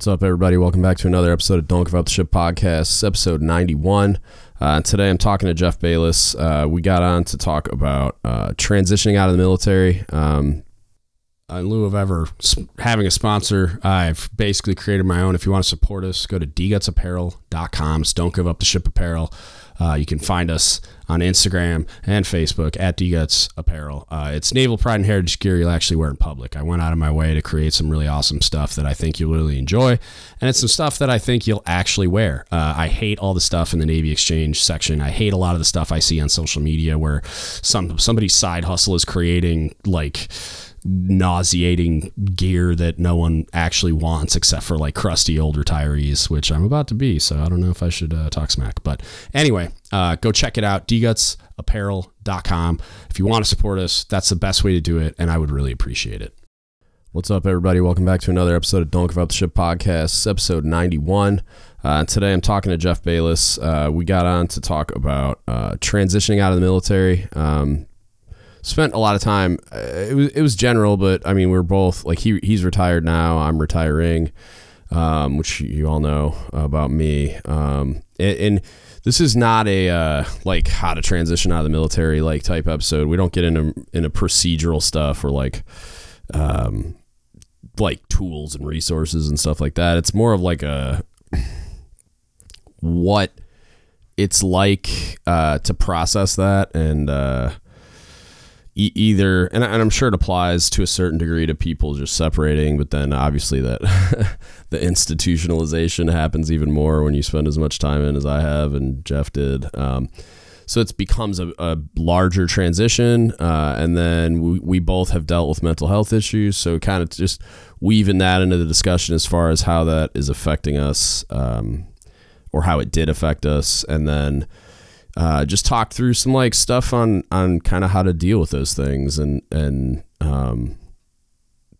What's up, everybody? Welcome back to another episode of Don't Give Up the Ship podcast, episode 91. Uh, today I'm talking to Jeff Bayless. Uh, we got on to talk about uh, transitioning out of the military. Um, in lieu of ever having a sponsor, I've basically created my own. If you want to support us, go to dgutsapparel.com. It's Don't Give Up the Ship Apparel. Uh, you can find us on Instagram and Facebook at DGuts Apparel. Uh, it's naval pride and heritage gear you'll actually wear in public. I went out of my way to create some really awesome stuff that I think you'll really enjoy, and it's some stuff that I think you'll actually wear. Uh, I hate all the stuff in the Navy Exchange section. I hate a lot of the stuff I see on social media where some somebody's side hustle is creating like nauseating gear that no one actually wants except for like crusty old retirees, which I'm about to be. So I don't know if I should uh, talk smack. But anyway, uh, go check it out. dgutsapparel.com. If you want to support us, that's the best way to do it. And I would really appreciate it. What's up, everybody? Welcome back to another episode of Don't Give Up the Ship podcast, episode 91. Uh, today I'm talking to Jeff Bayless. Uh, we got on to talk about uh, transitioning out of the military. Um, spent a lot of time. Uh, it was it was general, but I mean, we are both like he he's retired now. I'm retiring, um, which you all know about me. Um, and, and this is not a uh, like how to transition out of the military like type episode. We don't get into into procedural stuff or like um, like tools and resources and stuff like that. It's more of like a what it's like uh, to process that and uh, e- either, and, and I'm sure it applies to a certain degree to people just separating, but then obviously that the institutionalization happens even more when you spend as much time in as I have and Jeff did. Um, so it becomes a, a larger transition, uh, and then we, we both have dealt with mental health issues. So kind of just weaving that into the discussion as far as how that is affecting us, um, or how it did affect us, and then uh, just talk through some like stuff on on kind of how to deal with those things and and um,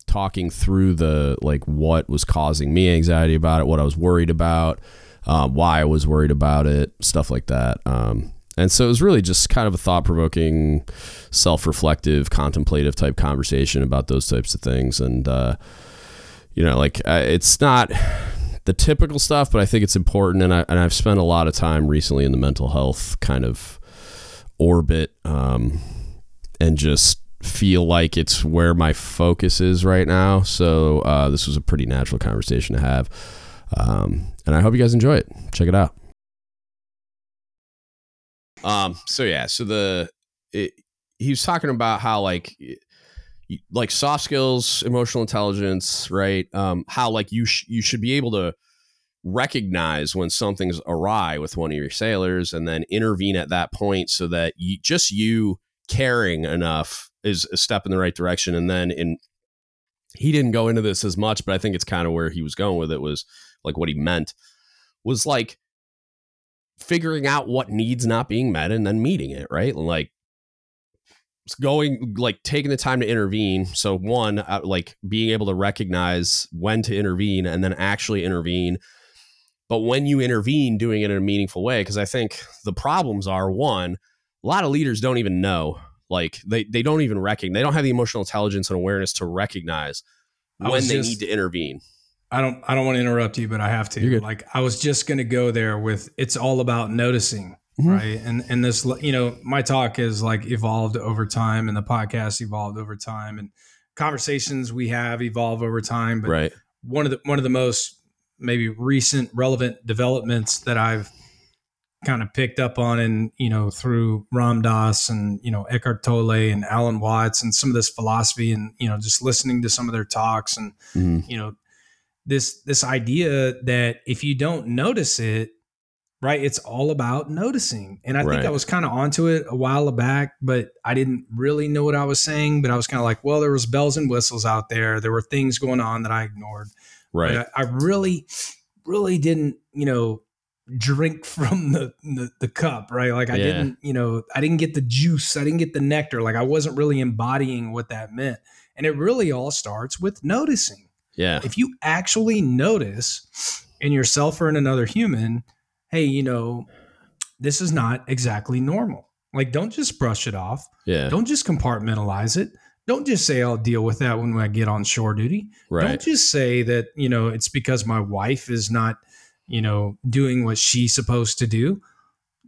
talking through the like what was causing me anxiety about it, what I was worried about, uh, why I was worried about it, stuff like that. Um, and so it was really just kind of a thought provoking, self reflective, contemplative type conversation about those types of things. And, uh, you know, like uh, it's not the typical stuff, but I think it's important. And, I, and I've spent a lot of time recently in the mental health kind of orbit um, and just feel like it's where my focus is right now. So uh, this was a pretty natural conversation to have. Um, and I hope you guys enjoy it. Check it out. Um, so yeah, so the, it, he was talking about how like like soft skills, emotional intelligence, right? Um, how like you sh- you should be able to recognize when something's awry with one of your sailors and then intervene at that point so that you, just you caring enough is a step in the right direction and then in he didn't go into this as much but i think it's kind of where he was going with it was like what he meant was like figuring out what needs not being met and then meeting it right like going like taking the time to intervene. So one uh, like being able to recognize when to intervene and then actually intervene. But when you intervene doing it in a meaningful way because i think the problems are one a lot of leaders don't even know. Like they, they don't even recognize they don't have the emotional intelligence and awareness to recognize when they just, need to intervene. I don't i don't want to interrupt you but i have to. Like i was just going to go there with it's all about noticing mm-hmm. right? And and this, you know, my talk has like evolved over time, and the podcast evolved over time, and conversations we have evolve over time. But right. one of the one of the most maybe recent relevant developments that I've kind of picked up on and you know through Ram Dass and you know Eckhart Tolle and Alan Watts and some of this philosophy and you know just listening to some of their talks and mm-hmm. you know this this idea that if you don't notice it right? It's all about noticing. And I right. think I was kind of onto it a while back, but I didn't really know what I was saying. But I was kind of like, well, there was bells and whistles out there. There were things going on that I ignored. Right. I, I, really, really didn't, you know, drink from the, the, the cup, right? Like I yeah. didn't, you know, I didn't get the juice. I didn't get the nectar. Like I wasn't really embodying what that meant. And it really all starts with noticing. Yeah. If you actually notice in yourself or in another human – hey, you know, this is not exactly normal. Like, don't just brush it off. Yeah. Don't just compartmentalize it. don't just say I'll deal with that when I get on shore duty. Right. Don't just say that, you know, it's because my wife is not, you know, doing what she's supposed to do.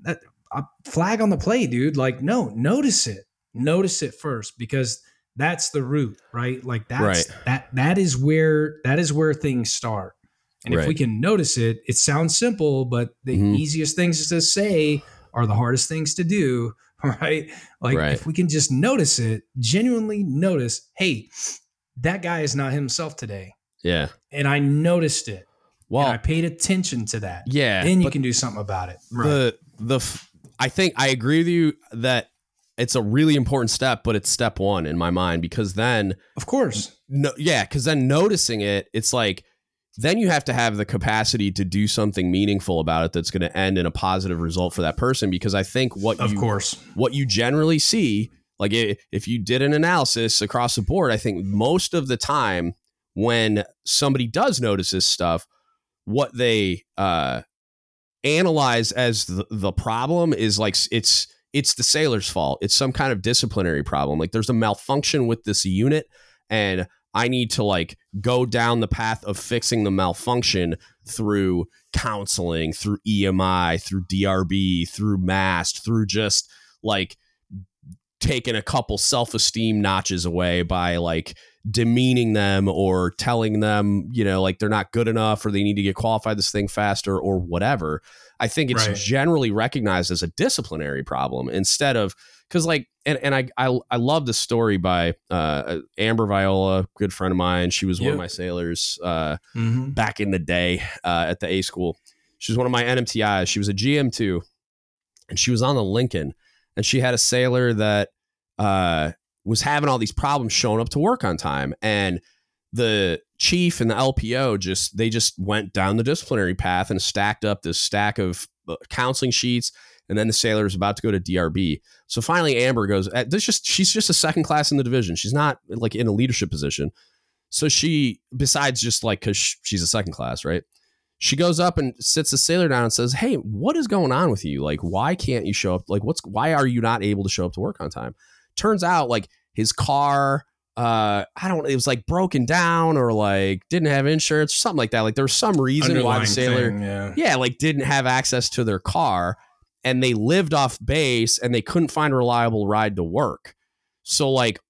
That a flag on the play, dude. Like, no, notice it. Notice it first because that's the root, right? Like that's Right. that that is where that is where things start. And if we can notice it, it sounds simple, but the Mhm. easiest things to say are the hardest things to do, right? Like Right. if we can just notice it, genuinely notice, hey, that guy is not himself today. Yeah. And I noticed it. Well, and I paid attention to that. yeah. then you can do something about it. Right. the the f- I think I agree with you that it's a really important step, but it's step one in my mind because then of course. no, yeah, because then noticing it, it's like then you have to have the capacity to do something meaningful about it that's going to end in a positive result for that person. Because I think what Of you course. what you generally see, like if you did an analysis across the board, I think most of the time when somebody does notice this stuff, what they uh, analyze as the, the problem is like it's it's the sailor's fault. It's some kind of disciplinary problem. Like there's a malfunction with this unit, and I need to like go down the path of fixing the malfunction through counseling, through EMI, through DRB, through MAST, through just like taking a couple self-esteem notches away by like demeaning them or telling them, you know, like they're not good enough or they need to get qualified this thing faster or whatever. I think it's Right. generally recognized as a disciplinary problem instead of because like and, and I, I I love the story by uh Amber Viola, good friend of mine. She was one of my sailors uh hmm back in the day uh, at the A school. She was one of my NMTIs. She was a GM too, and she was on the Lincoln, and she had a sailor that uh, was having all these problems showing up to work on time, and the chief and the LPO just they just went down the disciplinary path and stacked up this stack of uh, counseling sheets. And then the sailor is about to go to DRB. So finally, Amber goes. uh, This just she's just a second class in the division. She's not like in a leadership position. So she, besides just like because she's a second class, right? She goes up and sits the sailor down and says, "Hey, what is going on with you? Like, why can't you show up? Like, what's why are you not able to show up to work on time?" Turns out, like his car, uh, I don't, it was like broken down or like didn't have insurance or something like that. Like there was some reason why the sailor, thing, yeah. yeah, like didn't have access to their car and they lived off base and they couldn't find a reliable ride to work. So like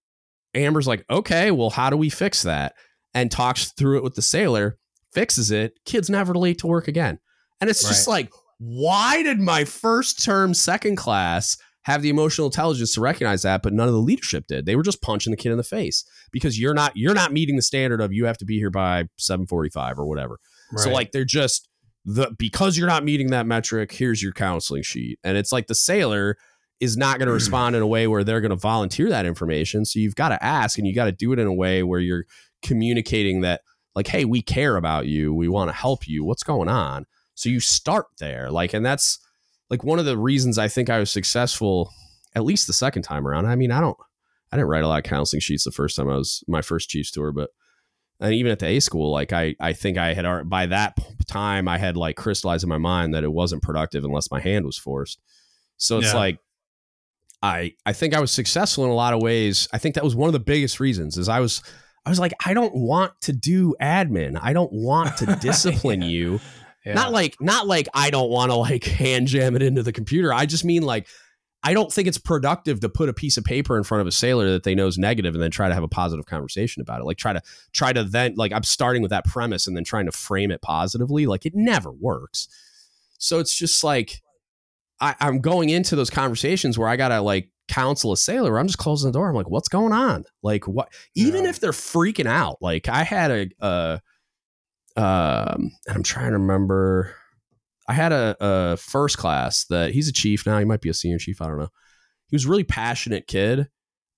Amber's like, okay, well, how do we fix that? And talks through it with the sailor, fixes it. Kid's never late to work again. And it's just like, why did my first term second class have the emotional intelligence to recognize that, but none of the leadership did? They were just punching the kid in the face because you're not you're not meeting the standard of you have to be here by 745 or whatever. So like they're just the because you're not meeting that metric, here's your counseling sheet. And it's like the sailor is not going to mm. respond in a way where they're going to volunteer that information. So you've got to ask and you got to do it in a way where you're communicating that like, hey, we care about you. We want to help you. What's going on? So you start there. Like, and that's like one of the reasons I think I was successful, at least the second time around. I mean, I don't I didn't write a lot of counseling sheets the first time I was my first Chiefs tour, but and even at the A school, like I, I think I had by that time I had like crystallized in my mind that it wasn't productive unless my hand was forced. So it's Yeah. like I, I think I was successful in a lot of ways. I think that was one of the biggest reasons is I was, I was like, I don't want to do admin. I don't want to discipline Yeah. you. Yeah. Not like, not like I don't want to like hand jam it into the computer. I just mean like, I don't think it's productive to put a piece of paper in front of a sailor that they know is negative and then try to have a positive conversation about it. Like try to try to then like I'm starting with that premise and then trying to frame it positively. Like it never works. So it's just like I, I'm going into those conversations where I gotta like counsel a sailor. I'm just closing the door. I'm like, what's going on? Like what? Even Yeah. if they're freaking out. Like I had a, uh, um, and I'm trying to remember. I had a, a first class that he's a chief now. He might be a senior chief. I don't know. He was a really passionate kid.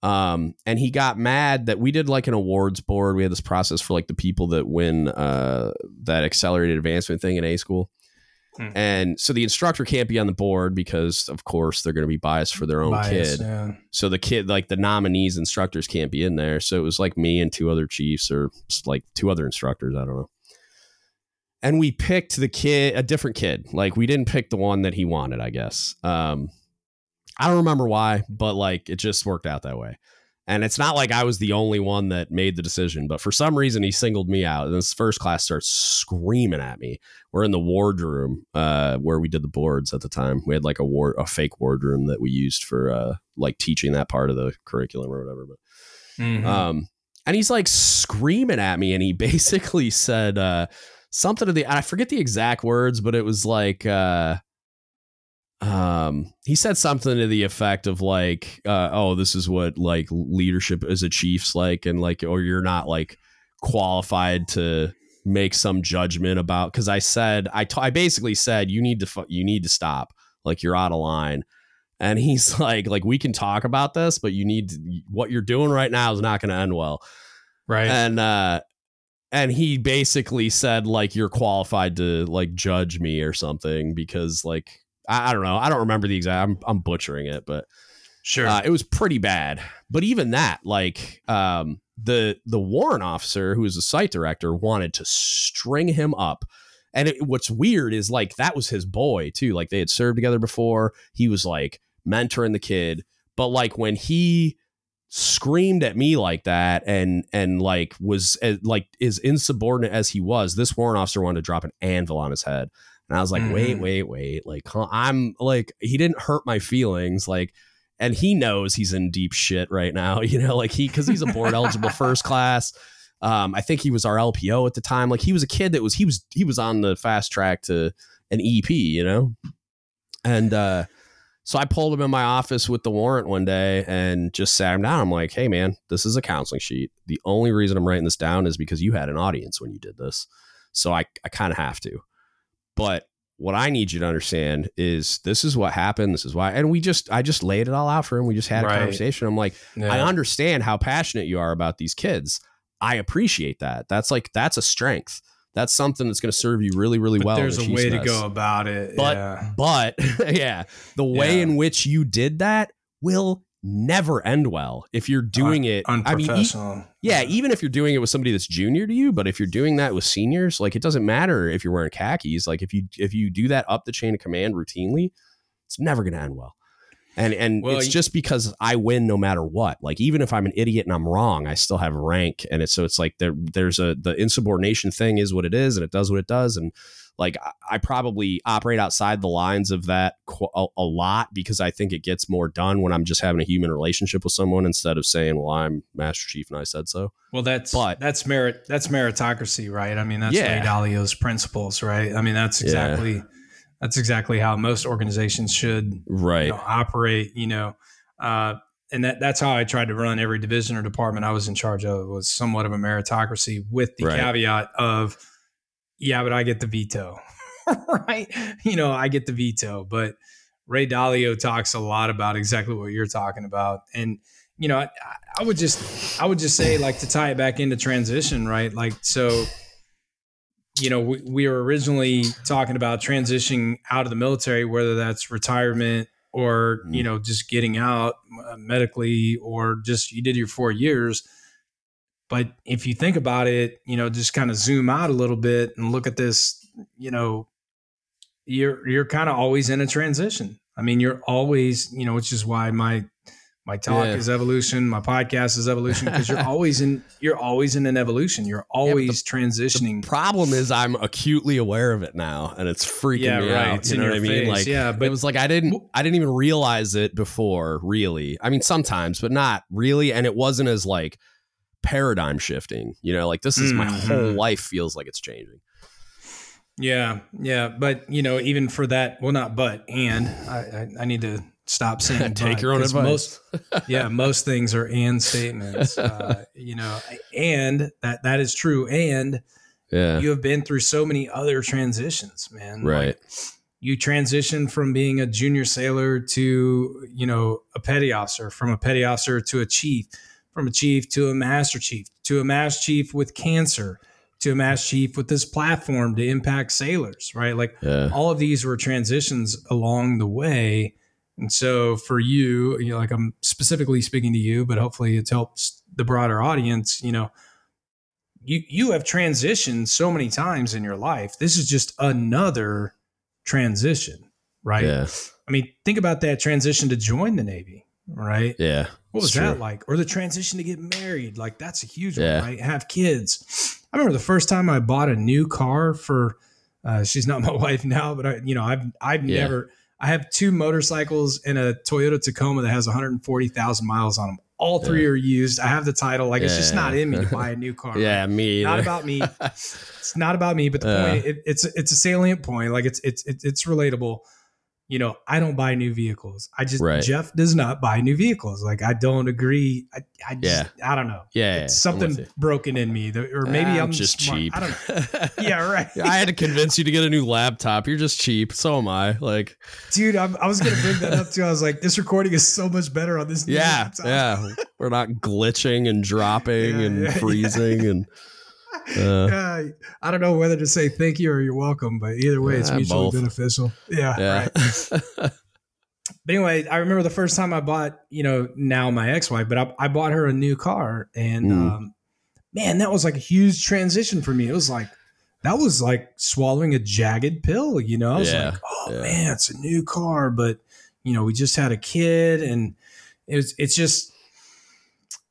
Um, and he got mad that we did like an awards board. We had this process for like the people that win uh, that accelerated advancement thing in A school. Hmm. And so the instructor can't be on the board because, of course, they're going to be biased for their own Bias, kid. yeah. So the kid, like the nominees instructors, can't be in there. So it was like me and two other chiefs, or like two other instructors. I don't know. And we picked the kid, a different kid. Like we didn't pick the one that he wanted. I guess. Um, I don't remember why, but like it just worked out that way. And it's not like I was the only one that made the decision, but for some reason he singled me out. And this first class starts screaming at me. We're in the wardroom uh, where we did the boards at the time. We had like a ward, a fake wardroom that we used for uh, like teaching that part of the curriculum or whatever. But Mhm. um, and he's like screaming at me, and he basically said uh, something to the I forget the exact words, but it was like uh, um, he said something to the effect of like, uh, "Oh, this is what like leadership as a chief's like," and like, or you're not like qualified to make some judgment about because I said I t- I basically said you need to fu- you need to stop. Like you're out of line. And he's like like we can talk about this but you need to, what you're doing right now is not going to end well. Right. and uh and he basically said like you're qualified to like judge me or something because like I, I don't know I don't remember the exact I'm, I'm butchering it but sure. uh, it was pretty bad. But even that, like um, the the warrant officer who was the site director wanted to string him up. And it, what's weird is like that was his boy too. Like they had served together before. He was like mentoring the kid. But like when he screamed at me like that and and like was uh, like as insubordinate as he was, this warrant officer wanted to drop an anvil on his head. And I was like, wait, Mhm. wait, wait. Like huh, I'm like he didn't hurt my feelings. Like and he knows he's in deep shit right now, you know, like he because he's a board eligible first class. Um, I think he was our LPO at the time. Like he was a kid that was he was he was on the fast track to an EP, you know, and uh, so I pulled him in my office with the warrant one day and just sat him down. I'm like, hey man, this is a counseling sheet. The only reason I'm writing this down is because you had an audience when you did this, so I I kind of have to. But what I need you to understand is this is what happened. This is why. And we just, I just laid it all out for him. We just had a Right. conversation. I'm like, Yeah. I understand how passionate you are about these kids. I appreciate that. That's like, that's a strength. That's something that's going to serve you really, really But well. there's the a way to go about it. But- yeah. But yeah, the way Yeah. in which you did that will never end well if you're doing it. I mean, e- unprofessional. yeah, even if you're doing it with somebody that's junior to you, but if you're doing that with seniors, like it doesn't matter if you're wearing khakis. Like if you if you do that up the chain of command routinely, it's never going to end well. And and Well, it's you- just because I win no matter what. Like even if I'm an idiot and I'm wrong, I still have rank. And it's so it's like there there's a the insubordination thing is what it is, and it does what it does. And like I, I probably operate outside the lines of that qu- a, a lot because I think it gets more done when I'm just having a human relationship with someone instead of saying, "Well, I'm Master Chief and I said so." Well, that's But- that's merit that's meritocracy, right? I mean, that's Yeah. Ray Dalio's principles, right? I mean, that's Yeah. That's exactly how most organizations should Right. you know, operate. You know, uh, and that that's how I tried to run every division or department I was in charge of was somewhat of a meritocracy with the Right. caveat of, yeah, but I get the veto, right? You know, I get the veto, but Ray Dalio talks a lot about exactly what you're talking about, and you know, I, I would just, I would just say, like, to tie it back into transition, right? Like, so, you know, we, we were originally talking about transitioning out of the military, whether that's retirement or, you Mhm. know, just getting out uh, medically or just you did your four years. But if you think about it, you know, just kind of zoom out a little bit and look at this, you know, you're you're kind of always in a transition. I mean, you're always, you know, which is why my my talk Yeah. is evolution, my podcast is evolution because you're always in you're always in an evolution. You're always transitioning. Problem is, I'm acutely aware of it now, and it's freaking Yeah, me right. out. It's you know what I mean? face. Like, Yeah, but- it was like I didn't, I didn't even realize it before. Really, I mean, sometimes, but not really. And it wasn't as like paradigm shifting. You know, like this is my Mhm. whole life feels like it's changing. Yeah, yeah, but you know, even for that, well, not but and I I, I need to stop saying Take your own advice. Most, yeah, most things are and statements. Uh, you know, and that that is true. And yeah, you have been through so many other transitions, man. right. Like, you transition from being a junior sailor to you know a petty officer, from a petty officer to a chief, from a chief to a master chief, to a master chief with cancer, to a master chief with this platform to impact sailors, right? Like yeah, all of these were transitions along the way. And so for you, you know, like I'm specifically speaking to you, but hopefully it helps the broader audience, you know, you you have transitioned so many times in your life. This is just another transition, right? yeah, I mean, think about that transition to join the Navy, right? yeah. What was that true. like? Or the transition to get married. Like that's a huge Yeah. one, right? Have kids. I remember the first time I bought a new car for uh, she's not my wife now, but I you know, I've I've Yeah. never I have two motorcycles and a Toyota Tacoma that has 140,000 miles on them. All three are used. I have the title. Like it's just not in me to buy a new car. Yeah, me. Not about me. It's not about me, but the Yeah. point it, it's it's a salient point. Like it's it's it's it's relatable. You know, I don't buy new vehicles. I just Right. Jeff does not buy new vehicles. Like I don't agree. I I just I don't know. yeah, It's something broken in me, that, or maybe ah, I'm, just smart. cheap. I don't know. Yeah, right. I had to convince you to get a new laptop. You're just cheap. So am I. Like, Dude, I'm, I was gonna bring that up too. I was like, this recording is so much better on this. new yeah, laptop. yeah. We're not glitching and dropping Yeah, and yeah, yeah. freezing and. Uh, Yeah, I don't know whether to say thank you or you're welcome, but either way, it's mutually both. beneficial. Yeah, yeah. right. But anyway, I remember the first time I bought, you know, now my ex-wife, but I, I bought her a new car, and Mm. um, man, that was like a huge transition for me. It was like that was like swallowing a jagged pill, you know. I was Yeah, like, oh man, it's a new car, but you know, we just had a kid, and it was, it's just.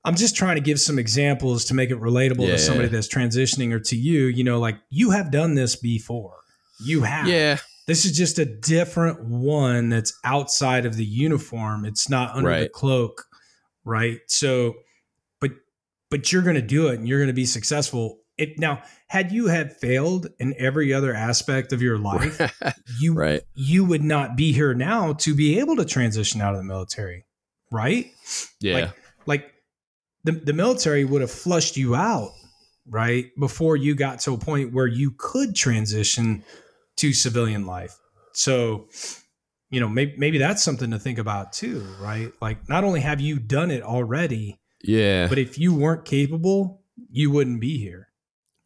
I'm just trying to give some examples to make it relatable Yeah, to somebody yeah. that's transitioning or to you. You know, like you have done this before. You have. yeah. This is just a different one that's outside of the uniform. It's not under the cloak, right? So, but but you're going to do it and you're going to be successful. It now, had you had failed in every other aspect of your life, you right. you would not be here now to be able to transition out of the military, right? Yeah. Like, like the, the military would have flushed you out, right? Before you got to a point where you could transition to civilian life. So, you know, maybe, maybe that's something to think about too, right? Like, not only have you done it already, yeah. but if you weren't capable, you wouldn't be here.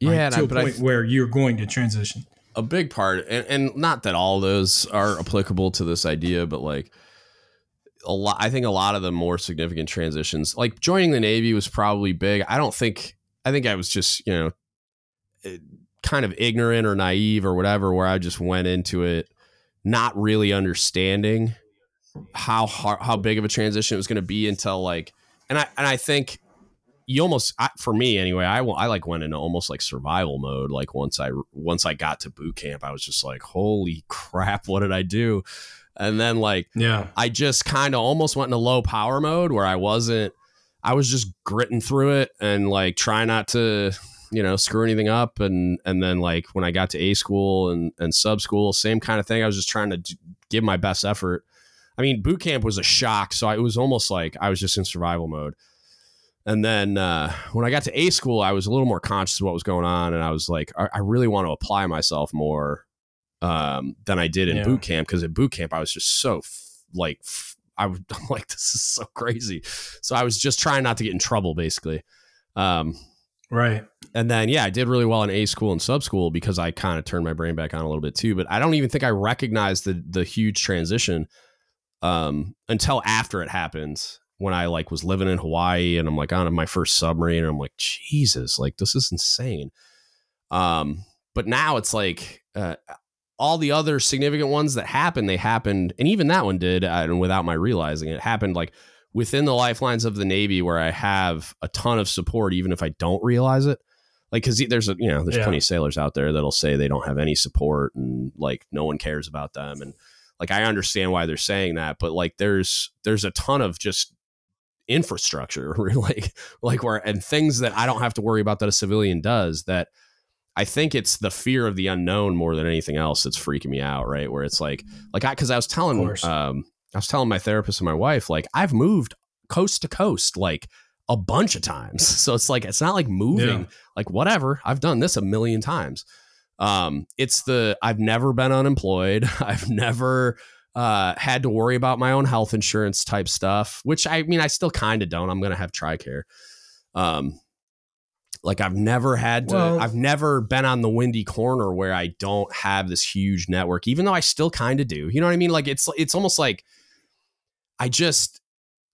right? yeah. to I- a but I point where you're going to transition. a big part and, and not that all those are applicable to this idea but like a lot i think a lot of the more significant transitions like joining the navy was probably big. I don't think i think i was just you know eh, kind of ignorant or naive or whatever where i just went into it not really understanding how hard, how big of a transition it was going to be until like and i and i think you almost I, for me anyway I, I like went into almost like survival mode like once i once i got to boot camp i was just like holy crap what did i do and then like Yeah. i just kind of almost went into low power mode where i wasn't i was just gritting through it and like try not to you know screw anything up. And and then like when i got to a school and and sub school same kind of thing. I was just trying to d- give my best effort. I mean boot camp was a shock so it was almost like i was just in survival mode. And then uh, when I got to A school, I was a little more conscious of what was going on, and I was like, I, I really want to apply myself more um, than I did in Yeah. boot camp because at boot camp I was just so f- like f- I was I'm like this is so crazy. So I was just trying not to get in trouble, basically. Um, Right. and then yeah, I did really well in A school and sub school because I kind of turned my brain back on a little bit too. But I don't even think I recognized the the huge transition um, until after it happened when I like was living in Hawaii and I'm like on my first submarine and I'm like Jesus, like this is insane. Um, but now it's like uh, all the other significant ones that happened, they happened, and even that one did, uh, and without my realizing it, happened like within the lifelines of the Navy, where I have a ton of support, even if I don't realize it. Like, because there's a you know there's Yeah. plenty of sailors out there that'll say they don't have any support and like no one cares about them, and like I understand why they're saying that, but like there's there's a ton of just infrastructure, like like where and things that I don't have to worry about that a civilian does that I think it's the fear of the unknown more than anything else that's freaking me out, right? Where it's like, like I, because I was telling, um, I was telling my therapist and my wife, like I've moved coast to coast, like a bunch of times. So it's like it's not like moving, Yeah. like whatever. I've done this a million times. Um, it's the I've never been unemployed. I've never uh had to worry about my own health insurance type stuff, which I mean I still kind of don't. I'm gonna have TRICARE. Um, like I've never had to. Well- I've never been on the windy corner where I don't have this huge network, even though I still kind of do. You know what I mean? Like it's it's almost like I just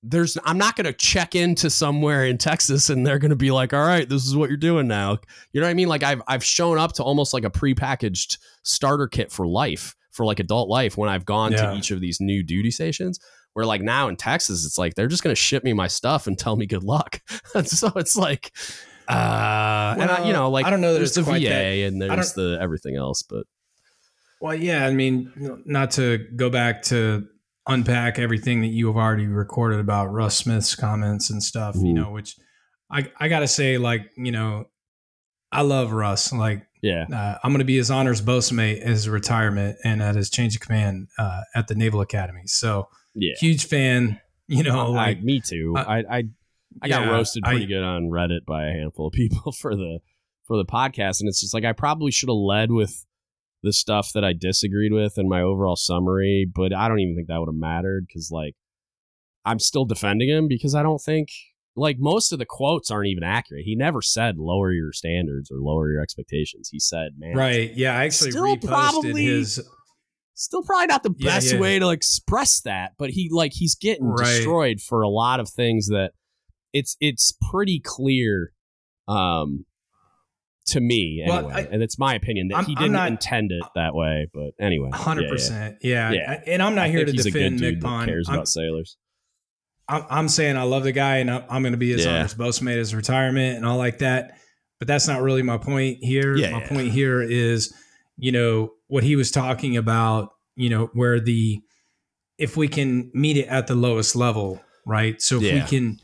there's I'm not going to check into somewhere in Texas and they're going to be like, "All right, this is what you're doing now." You know what I mean? Like I've I've shown up to almost like a prepackaged starter kit for life, for like adult life when I've gone Yeah. to each of these new duty stations Where like now in Texas, it's like they're just gonna ship me my stuff and tell me good luck. so it's like, uh, and I, you know, like I don't know there's the VA that- and there's the everything else, but Well, yeah, I mean, not to go back to unpack everything that you have already recorded about Russ Smith's comments and stuff, you Mhm. know, which I I got to say like, you know, I love Russ. Like yeah, uh, I'm to be his honors boatmate at his retirement and at his change of command uh, at the Naval Academy. So, yeah. huge fan, you know, I, like me too. I- I I, I got roasted pretty I- good on Reddit by a handful of people for the for the podcast, and it's just like I probably should have led with the stuff that I disagreed with in my overall summary, but I don't even think that would have mattered because like I'm still defending him because I don't think like most of the quotes aren't even accurate. He never said lower your standards or lower your expectations. He said, man, right. Yeah, I actually Still reposted probably- his still probably not the Yeah, best yeah. way to express that but he like he's getting Right. destroyed for a lot of things that it's it's pretty clear um to me Well, anyway I- and it's my opinion that I'm- he didn't not- intend it that way but anyway yeah, hundred yeah. percent. Yeah, Yeah. And I'm not I here to defend that Pond. cares I'm- about sailors I'm, I'm saying I love the guy and I'm, I'm going to be his Yeah. honors boatmate his retirement and all like that. But that's not really my point here. Yeah, my yeah. point here is, you know, what he was talking about, you know, where the, if we can meet it at the lowest level, right? So if Yeah. we can,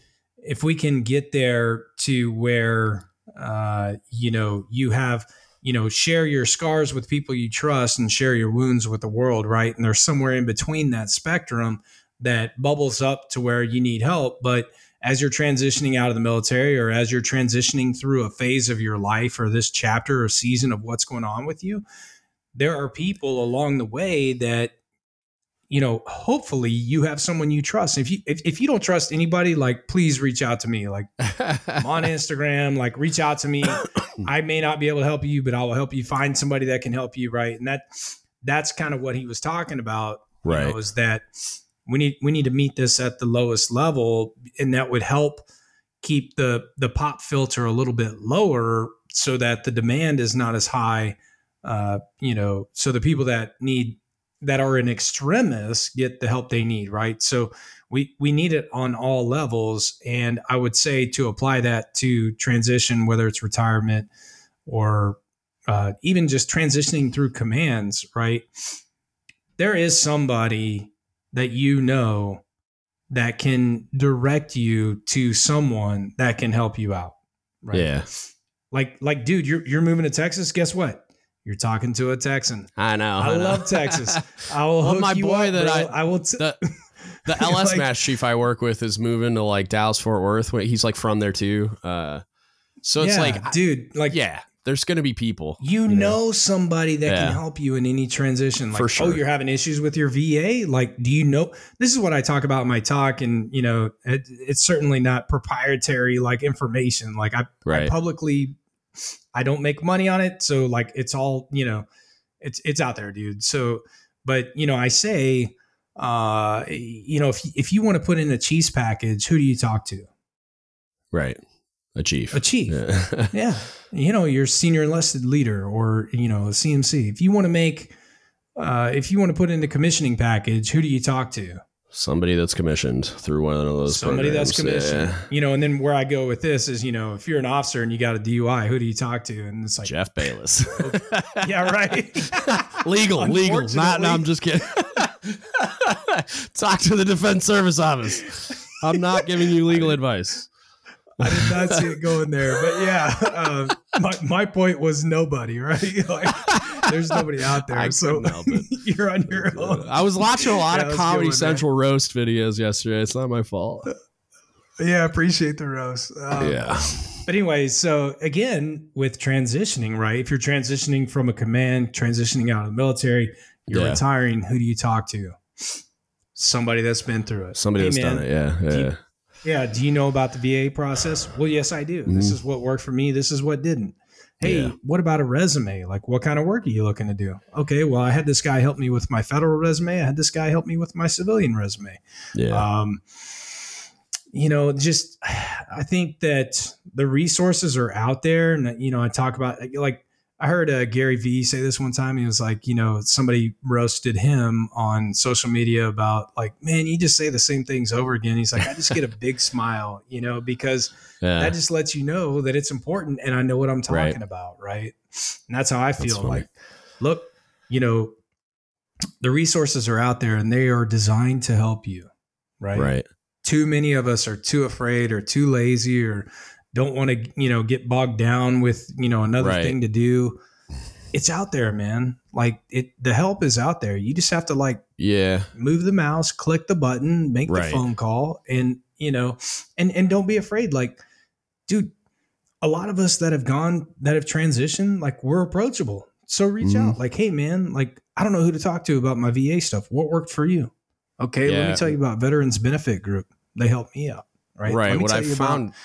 if we can get there to where, uh, you know, you have, you know, share your scars with people you trust and share your wounds with the world, right? And there's somewhere in between that spectrum that bubbles up to where you need help. But as you're transitioning out of the military or as you're transitioning through a phase of your life or this chapter or season of what's going on with you, there are people along the way that, you know, hopefully you have someone you trust. If you if, if you don't trust anybody, like please reach out to me. Like I'm on Instagram, like reach out to me. I may not be able to help you, but I will help you find somebody that can help you, right? And that that's kind of what he was talking about you Right. know, is that we need we need to meet this at the lowest level, and that would help keep the the pop filter a little bit lower, so that the demand is not as high. Uh, you know, so the people that need that are in extremis get the help they need, right? So we we need it on all levels, and I would say to apply that to transition, whether it's retirement or uh, even just transitioning through commands, right? There is somebody that you know that can direct you to someone that can help you out, right? yeah Like, like, dude, you're you're moving to Texas. Guess what? You're talking to a Texan. i know I know. love Texas. I will Well, hook my you boy up, that bro. I- I will. T- the the LS Like- match chief I work with is moving to like Dallas Fort Worth. He's like from there too. Uh, so it's yeah, like, dude, like, yeah, there's gonna be people. you, you know? know, somebody that Yeah. can help you in any transition. Like, For sure. oh, you're having issues with your VA. Like, do you know? This is what I talk about in my talk, and you know, it, it's certainly not proprietary like information. Like, I, I publicly, I don't make money on it, so like, it's all you know, it's it's out there, dude. So, but you know, I say, uh, you know, if if you want to put in a chief's package, who do you talk to? Right. A chief. A chief. Yeah. Yeah. You know, your senior enlisted leader or, you know, a CMC. If you want to make, uh, if you want to put in a commissioning package, who do you talk to? Somebody that's commissioned through one of those. Somebody that's commissioned. Yeah. You know, and then where I go with this is, you know, if you're an officer and you got a DUI, who do you talk to? And it's like, Jeff Bayless. yeah, right. legal, legal. Not, no, I'm just kidding. Talk to the Defense Service Office. I'm not giving you legal advice. I did not see it going there, but yeah, um, my, my point was nobody, right? Like, there's nobody out there, I so help it. you're on your own. I was watching a lot Yeah, of Comedy go with that. Central roast videos yesterday. It's not my fault. Yeah, I appreciate the roast. Um, yeah. But anyway, so again, with transitioning, right? If you're transitioning from a command, transitioning out of the military, you're Yeah. retiring, who do you talk to? Somebody that's been through it. Somebody Hey, that's man, done it. Yeah. do you- Yeah. Do you know about the VA process? Well, yes, I do. This is what worked for me. This is what didn't. Hey, Mm-hmm. Yeah. what about a resume? Like, what kind of work are you looking to do? Okay, well, I had this guy help me with my federal resume. I had this guy help me with my civilian resume. Yeah. Um, you know, just I think that the resources are out there, and you know, I talk about like I heard uh, Gary Vee say this one time. He was like, you know, somebody roasted him on social media about like, man, you just say the same things over again. He's like, I just get a big smile, you know, because yeah. that just lets you know that it's important and I know what I'm talking right. about, right? And that's how I feel. Like, look, you know, the resources are out there and they are designed to help you, right? Right. Too many of us are too afraid or too lazy or don't want to, you know, get bogged down with, you know, another right. thing to do. It's out there, man. Like it the help is out there. You just have to like yeah, move the mouse, click the button, make right. the phone call and, you know, and and don't be afraid like dude, a lot of us that have gone that have transitioned like we're approachable. So reach mm-hmm. out like, "Hey man, like I don't know who to talk to about my VA stuff. What worked for you?" Okay, yeah. let me tell you about Veterans Benefit Group. They helped me out, right? Right. What I found about,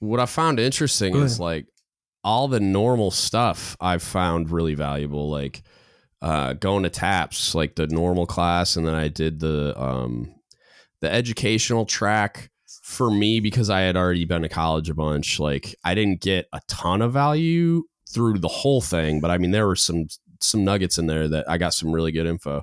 what I found interesting is like all the normal stuff I've found really valuable, like uh, going to TAPS, like the normal class, and then I did the um, the educational track for me because I had already been to college a bunch. Like I didn't get a ton of value through the whole thing, but I mean there were some some nuggets in there that I got some really good info.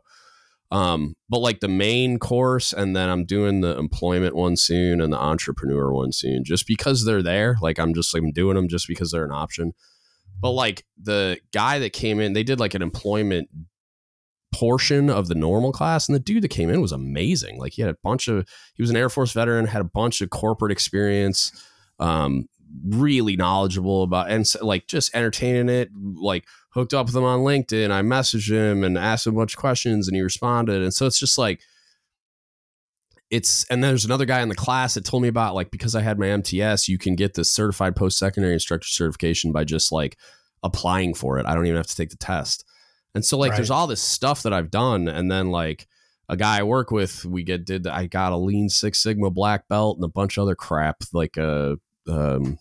Um, but like the main course, and then I'm doing the employment one soon and the entrepreneur one soon, just because they're there. Like I'm just like I'm doing them just because they're an option. But like the guy that came in, they did like an employment portion of the normal class, and the dude that came in was amazing. Like he had a bunch of, he was an Air Force veteran, had a bunch of corporate experience. Um, really knowledgeable about and like just entertaining it like hooked up with him on linkedin i messaged him and asked him a bunch of questions and he responded and so it's just like it's and there's another guy in the class that told me about like because i had my mts you can get the certified post-secondary instructor certification by just like applying for it i don't even have to take the test and so like right. there's all this stuff that i've done and then like a guy I work with, we get did I got a lean Six Sigma black belt and a bunch of other crap like a uh, um,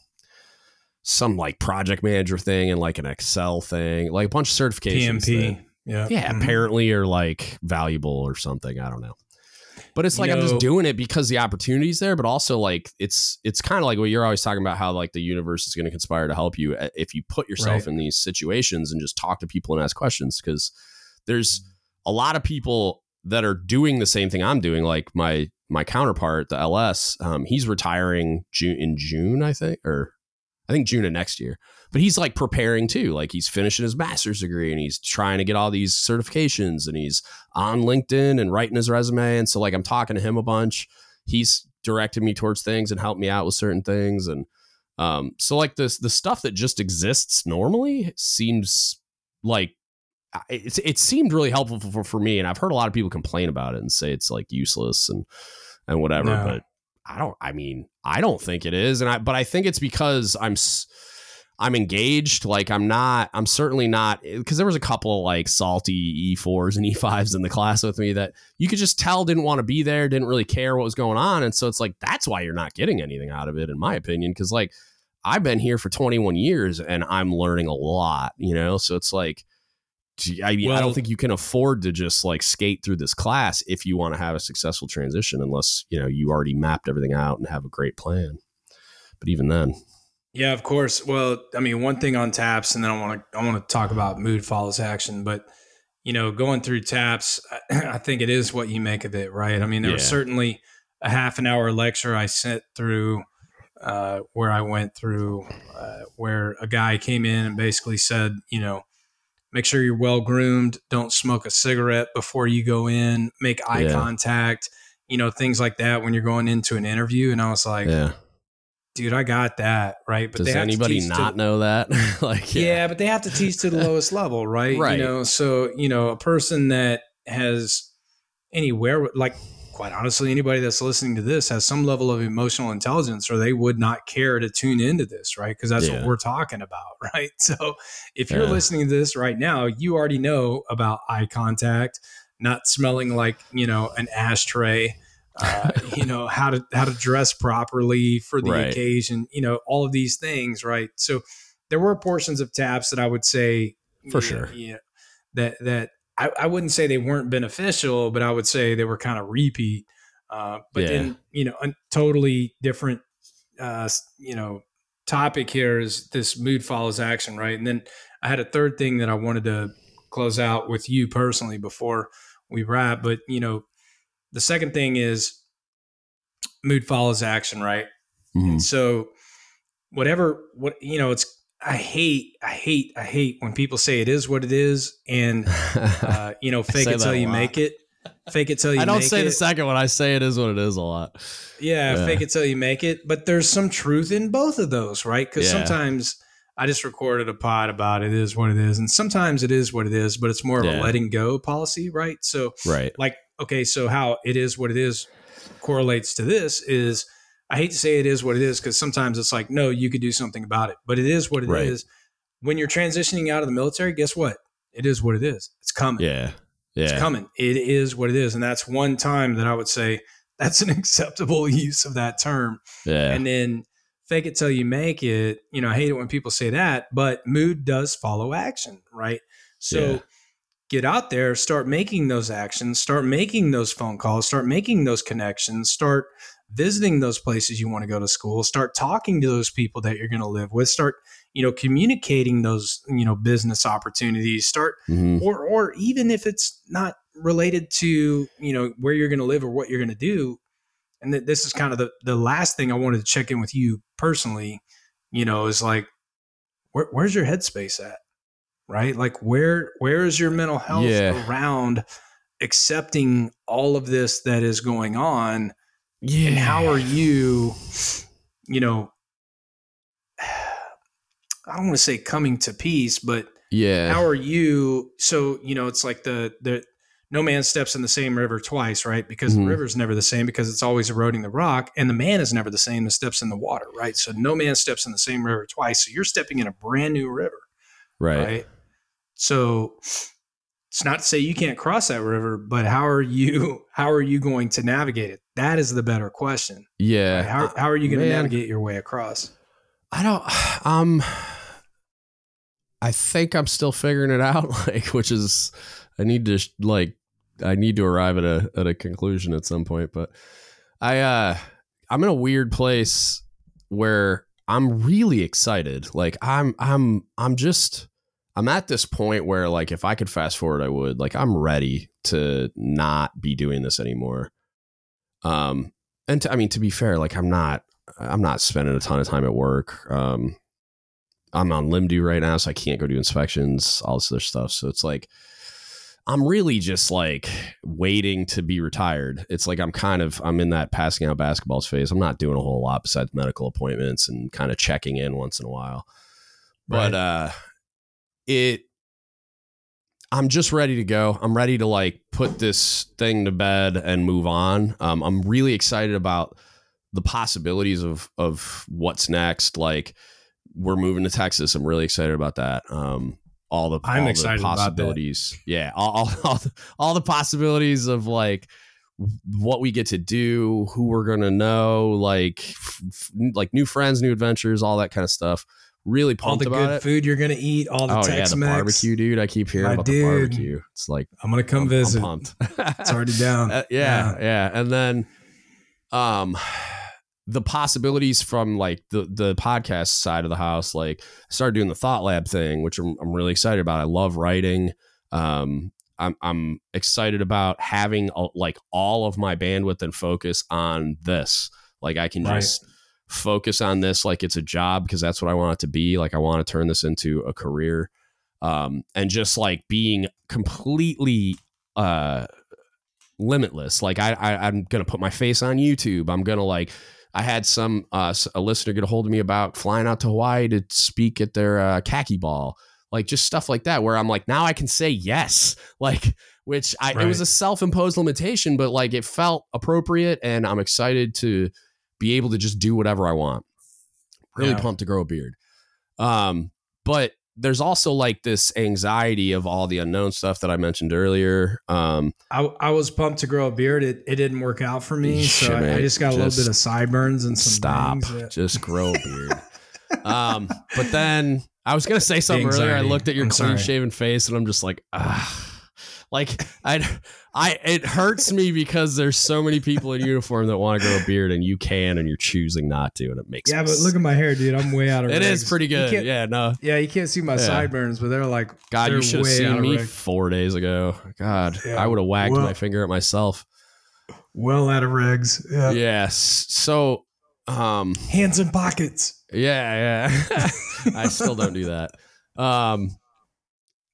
some like project manager thing and like an Excel thing, like a bunch of certifications. PMP. That, yeah. Yeah. Mm-hmm. Apparently are like valuable or something. I don't know. But it's like you I'm just doing it because the opportunity's there, but also like it's it's kind of like what you're always talking about how like the universe is going to conspire to help you uh, if you put yourself right. in these situations and just talk to people and ask questions because there's a lot of people that are doing the same thing I'm doing like my my counterpart the LS um, he's retiring June in June I think or I think June of next year. But he's like preparing too. Like he's finishing his master's degree and he's trying to get all these certifications and he's on LinkedIn and writing his resume. And so like I'm talking to him a bunch. He's directed me towards things and helped me out with certain things. And um, so like this the stuff that just exists normally seems like it, it seemed really helpful for, for me. And I've heard a lot of people complain about it and say it's like useless and and whatever. No. But I don't. I mean, I don't think it is, and I. But I think it's because I'm. I'm engaged. Like I'm not. I'm certainly not because there was a couple of like salty E4s and E5s in the class with me that you could just tell didn't want to be there, didn't really care what was going on, and so it's like that's why you're not getting anything out of it, in my opinion. Because like I've been here for 21 years and I'm learning a lot, you know. So it's like I mean, well, I don't think you can afford to just like skate through this class if you want to have a successful transition, unless you know you already mapped everything out and have a great plan. But even then, yeah, of course. Well, I mean, one thing on taps, and then I want to I want to talk about mood follows action, but you know, going through taps, I think it is what you make of it, right? I mean, there yeah. was certainly a half an hour lecture I sent through uh, where I went through uh, where a guy came in and basically said, you know make sure you're well groomed don't smoke a cigarette before you go in make eye yeah. contact you know things like that when you're going into an interview and i was like yeah. dude i got that right but does anybody not to, know that like yeah. yeah. but they have to teach to the lowest level right right you know so you know a person that has anywhere like quite honestly, anybody that's listening to this has some level of emotional intelligence, or they would not care to tune into this, right? Because that's yeah. what we're talking about, right? So if you're yeah. listening to this right now, you already know about eye contact, not smelling like you know an ashtray. Uh, you know how to how to dress properly for the right. occasion you know all of these things right so there were portions of taps that i would say for sure you know, that that I, I wouldn't say they weren't beneficial, but I would say they were kind of repeat. Uh, but yeah. then you know, a totally different, uh, you know, topic here is this mood follows action, right? And then I had a third thing that I wanted to close out with you personally before we wrap. But you know, the second thing is mood follows action, right? Mhm. And so whatever what you know, it's I hate, I hate, I hate when people say it is what it is, and uh, you know, fake it till you lot. make it. Fake it till you. I don't say it. the second one. I say it is what it is a lot. Yeah, Yeah. fake it till you make it. But there's some truth in both of those, right? Because Yeah. sometimes I just recorded a pod about it is what it is, and sometimes it is what it is, but it's more of Yeah. a letting go policy, right? So, Right. like, okay, so how it is what it is correlates to this is I hate to say it is what it is because sometimes it's like, no, you could do something about it, but it is what it is. Right. When you're transitioning out of the military, guess what? It is what it is. It's coming. Yeah. Yeah. It's coming. It is what it is. And that's one time that I would say that's an acceptable use of that term. yeah. And then fake it till you make it. You know, I hate it when people say that, but mood does follow action, right? So Yeah. get out there, start making those actions, start making those phone calls, start making those connections, start visiting those places you want to go to school, start talking to those people that you're going to live with, start, you know, communicating those, you know, business opportunities, start Mhm. or or even if it's not related to you know where you're going to live or what you're going to do and th- this is kind of the the last thing i wanted to check in with you personally you know is like where, where's your headspace at right like where where is your mental health Yeah. around accepting all of this that is going on Yeah. and how are you you know i don't want to say coming to peace but Yeah. how are you so you know it's like the the no man steps in the same river twice right because Mhm. the river's never the same because it's always eroding the rock and the man is never the same that steps in the water right so no man steps in the same river twice so you're stepping in a brand new river right. right, so it's not to say you can't cross that river but how are you how are you going to navigate it that is the better question Yeah. right? how, how are you going to navigate your way across I don't um I think I'm still figuring it out like which is I need to like I need to arrive at a at a conclusion at some point but I uh I'm in a weird place where I'm really excited like I'm I'm I'm just I'm at this point where like if I could fast forward I would like I'm ready to not be doing this anymore um and to, I mean to be fair like I'm not I'm not spending a ton of time at work. Um, I'm on limb right now, so I can't go do inspections, all this other stuff. So it's like I'm really just like waiting to be retired. It's like I'm kind of I'm in that passing out basketballs phase. I'm not doing a whole lot besides medical appointments and kind of checking in once in a while. But uh it I'm just ready to go. I'm ready to like put this thing to bed and move on. Um, I'm really excited about the possibilities of of what's next. Like we're moving to Texas. I'm really excited about that. Um, all the I'm all excited the about that. possibilities. Yeah, all all, all, the, all the possibilities of like what we get to do, who we're gonna know, like f- like new friends, new adventures, all that kind of stuff. Really all pumped the about good it. food you're going to eat all the oh yeah, the barbecue, dude. I keep hearing My about dude. the barbecue. It's like I'm going to come I'm- visit. I'm pumped. It's already down. Uh, yeah, yeah, and then, um, the possibilities from like the the podcast side of the house, like I started doing the Thought Lab thing, which I'm, I'm really excited about. I love writing. Um, I'm I'm excited about having uh like all of my bandwidth and focus on this. Like I can Right. just focus on this like it's a job because that's what I want it to be. Like I want to turn this into a career. Um, and just like being completely uh limitless. Like I, I I'm gonna put my face on YouTube. I'm gonna like I had some uh a listener get a hold of me about flying out to Hawaii to speak at their uh, khaki ball. Like just stuff like that where I'm like now I can say yes. Like which I it was a self-imposed limitation but like it felt appropriate and I'm excited to be able to just do whatever I want. Really Yeah. pumped to grow a beard. Um but there's also like this anxiety of all the unknown stuff that I mentioned earlier. Um, I, I was pumped to grow a beard. It, it didn't work out for me. So I, I just got a little bit of sideburns and some stop. Yeah. just grow a beard. um, but then I was gonna say something earlier. I looked at your clean shaven face, and I'm just like, ah, like I, I, it hurts me because there's so many people in uniform that want to grow a beard, and you can, and you're choosing not to, and it makes Yeah, but look at my hair, dude. I'm way out of. Here. It is regs. pretty good. Yeah, no. Yeah, you can't see my Yeah. sideburns, but they're like God, they're you should have seen me reg. four days ago. God, Yeah, I would have wagged well- my finger at myself. well out of regs. Yeah. Yes. So, um, Hands in pockets. yeah, yeah. I still don't do that. Um,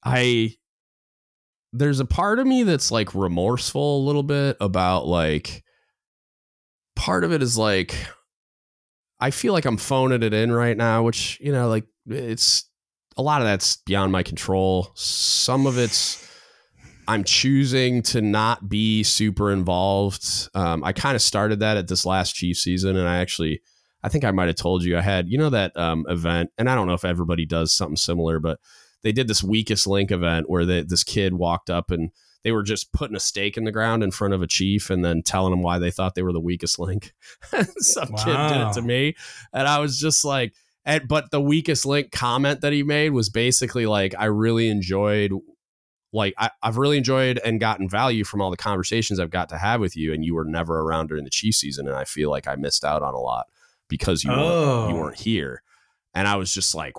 I there's a part of me that's like remorseful a little bit about like part of it is like I feel like I'm phoning it in right now, which you know, like it's a lot of that's beyond my control. Some of it's I'm choosing to not be super involved. Um, I kind of started that at this last Chief season, and I actually, I think I might have told you I had, you know, that um, event, and I don't know if everybody does something similar, but they did this weakest link event where they, this kid walked up and they were just putting a stake in the ground in front of a chief and then telling them why they thought they were the weakest link. Some kid did it to me, and I was just like, and, but the weakest link comment that he made was basically like, I really enjoyed like I, I've really enjoyed and gotten value from all the conversations I've got to have with you, and you were never around during the Chief season, and I feel like I missed out on a lot because you Oh. weren't, you oh. weren't here, and I was just like,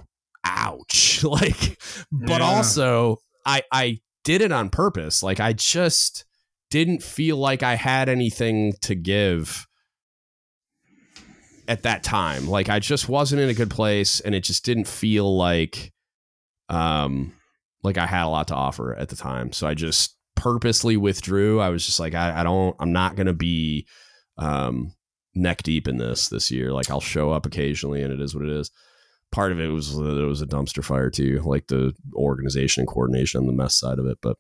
ouch, like, but Yeah. also I I did it on purpose, like I just didn't feel like I had anything to give at that time, like I just wasn't in a good place, and it just didn't feel like um like I had a lot to offer at the time. So I just purposely withdrew. I was just like, I, I don't, I'm not going to be um, neck deep in this this year. Like I'll show up occasionally and it is what it is. Part of it was that it was a dumpster fire too, like the organization and coordination on the mess side of it. But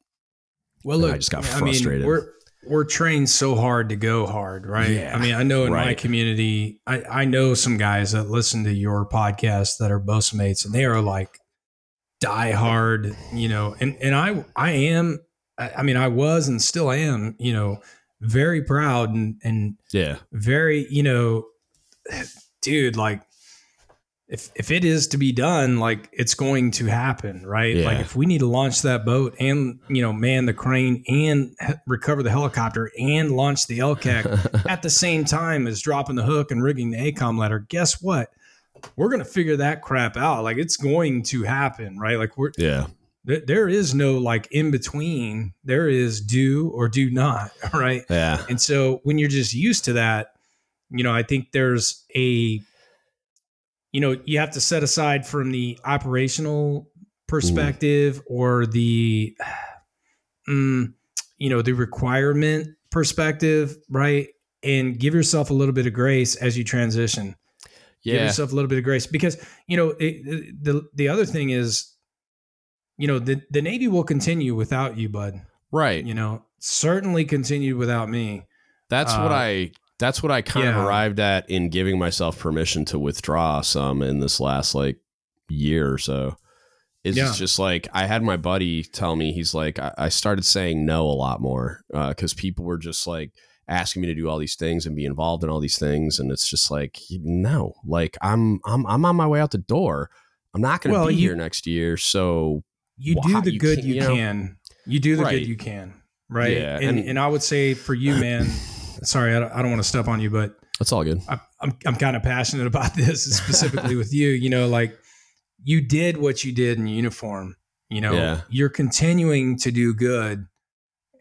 Well, look, I just got I mean, frustrated. we're we're trained so hard to go hard, right? Yeah, I mean, I know in my community, I, I know some guys that listen to your podcast that are boatswain mates, and they are like die hard, you know. And and I I am, I, I mean, I was and still am, you know, very proud and and yeah, very, you know, dude, like if if it is to be done, like it's going to happen, right? Yeah. Like if we need to launch that boat and you know man the crane and he- recover the helicopter and launch the LCAC at the same time as dropping the hook and rigging the ACOM ladder, guess what? We're gonna figure that crap out. Like it's going to happen, right? Like we're yeah, there, there is no like in between. There is do or do not, right? yeah, And so when you're just used to that, you know, I think there's a, you know, you have to set aside from the operational perspective or the, mm, you know, the requirement perspective, right? And give yourself a little bit of grace as you transition. Give yeah, yourself a little bit of grace because, you know, it, the, the other thing is, you know, the, the Navy will continue without you, bud. right. You know, certainly continue without me. That's what Uh, I that's what I kind of arrived at in giving myself permission to withdraw some in this last like year or so. Is Yeah. just like I had my buddy tell me he's like I, I started saying no a lot more uh, because people were just like asking me to do all these things and be involved in all these things and it's just like no like I'm I'm I'm on my way out the door. I'm not going to Well, be you- here next year, so you Wha- do the you good you, you know? can. You do the Right. good you can. Right. Yeah, and, and- and I would say for you, man, sorry, I don't, I don't want to step on you, but that's all good. I, I'm, I'm kind of passionate about this specifically with you. You know, like you did what you did in uniform. You know, Yeah. you're continuing to do good.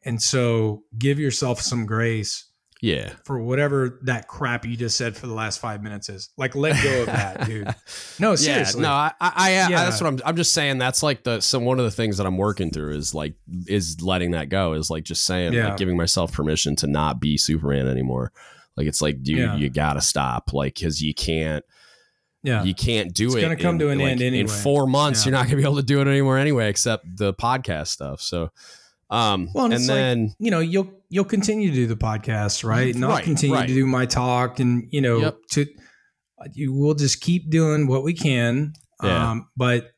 And so give yourself some grace Yeah. for whatever that crap you just said for the last five minutes is. Like, let go of that, dude. No, seriously. Yeah, no, I, I, I Yeah. that's what I'm. I'm just saying that's like the some one of the things that I'm working through is like is letting that go is like just saying Yeah. like giving myself permission to not be Superman anymore. Like it's like dude, Yeah. you gotta stop like because you can't yeah. you can't do It's it. It's gonna come in- to an like, end In four months, Yeah. you're not gonna be able to do it anymore anyway, except the podcast stuff. So, um, Well, and and like- then you know you'll you'll continue to do the podcast right and i'll continue right. to do my talk and you know Yep. to you will just keep doing what we can Yeah. um but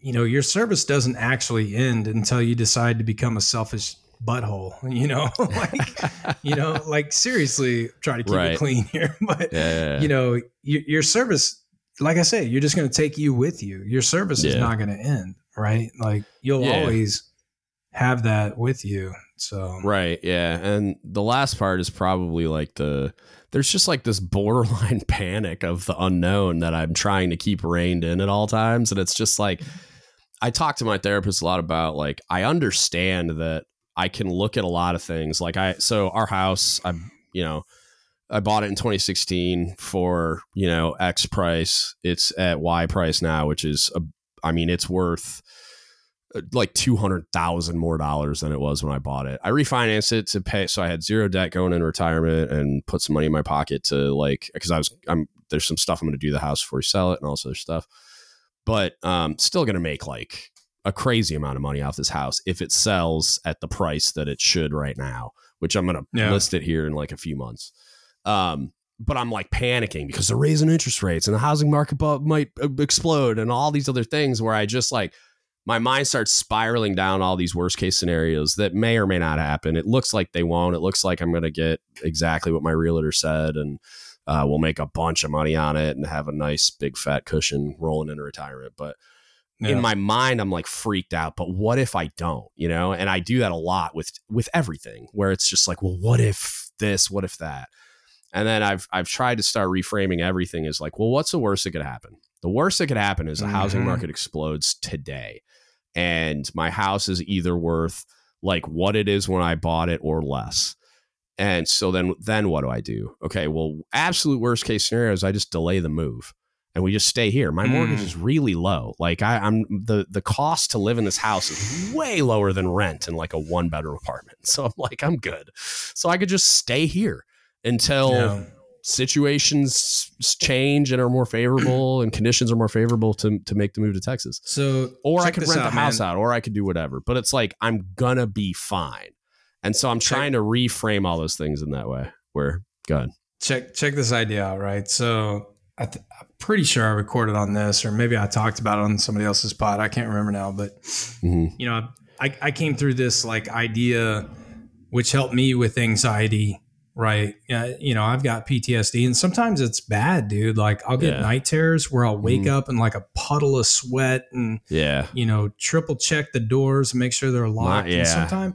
you know your service doesn't actually end until you decide to become a selfish butthole you know like you know like seriously try to keep Right. it clean here but yeah, you know your, your service like i said you're just going to take you with you your service is not going to end right like you'll Yeah. always have that with you. So Right. Yeah. And the last part is probably like the there's just like this borderline panic of the unknown that I'm trying to keep reined in at all times. And it's just like I talk to my therapist a lot about like I understand that I can look at a lot of things. Like I so our house, I you know, I bought it in 2016 for, you know, X price. It's at Y price now, which is a I mean, it's worth like 200,000 more dollars than it was when I bought it. I refinanced it to pay so I had zero debt going in retirement and put some money in my pocket to like cuz I was I'm there's some stuff I'm going to do to the house before we sell it and all this other stuff. But um still going to make like a crazy amount of money off this house if it sells at the price that it should right now, which I'm going to Yeah. list it here in like a few months. Um but I'm like panicking because they're raising interest rates and the housing market might uh, explode and all these other things where I just like my mind starts spiraling down all these worst case scenarios that may or may not happen. It looks like they won't. It looks like I'm going to get exactly what my realtor said, and uh, we'll make a bunch of money on it and have a nice big fat cushion rolling into retirement. But Yeah. in my mind, I'm like freaked out. But what if I don't? You know, and I do that a lot with with everything, where it's just like, well, what if this? What if that? And then I've I've tried to start reframing everything as like, well, what's the worst that could happen? The worst that could happen is the housing Mhm. market explodes today, and my house is either worth like what it is when I bought it or less. And so then then what do I do? Okay, well, absolute worst case scenario is I just delay the move and we just stay here. My mortgage Mm. is really low. Like I, I'm the the cost to live in this house is way lower than rent in like a one bedroom apartment. So I'm like, I'm good. So I could just stay here until Yeah. Situations change and are more favorable and conditions are more favorable to to make the move to Texas. So Or I could rent the house man. out, or I could do whatever. But it's like I'm gonna be fine. And so I'm Check- trying to reframe all those things in that way. Where good. check check this idea out, right? So I th- I'm pretty sure I recorded on this, or maybe I talked about it on somebody else's pod. I can't remember now, but hmm you know, I I came through this like idea, which helped me with anxiety. Right. Yeah. You know, I've got PTSD and sometimes it's bad, dude. Like I'll get Yeah. night terrors where I'll wake Mhm. up in like a puddle of sweat and, Yeah. you know, triple check the doors and make sure they're locked. yeah. And sometimes,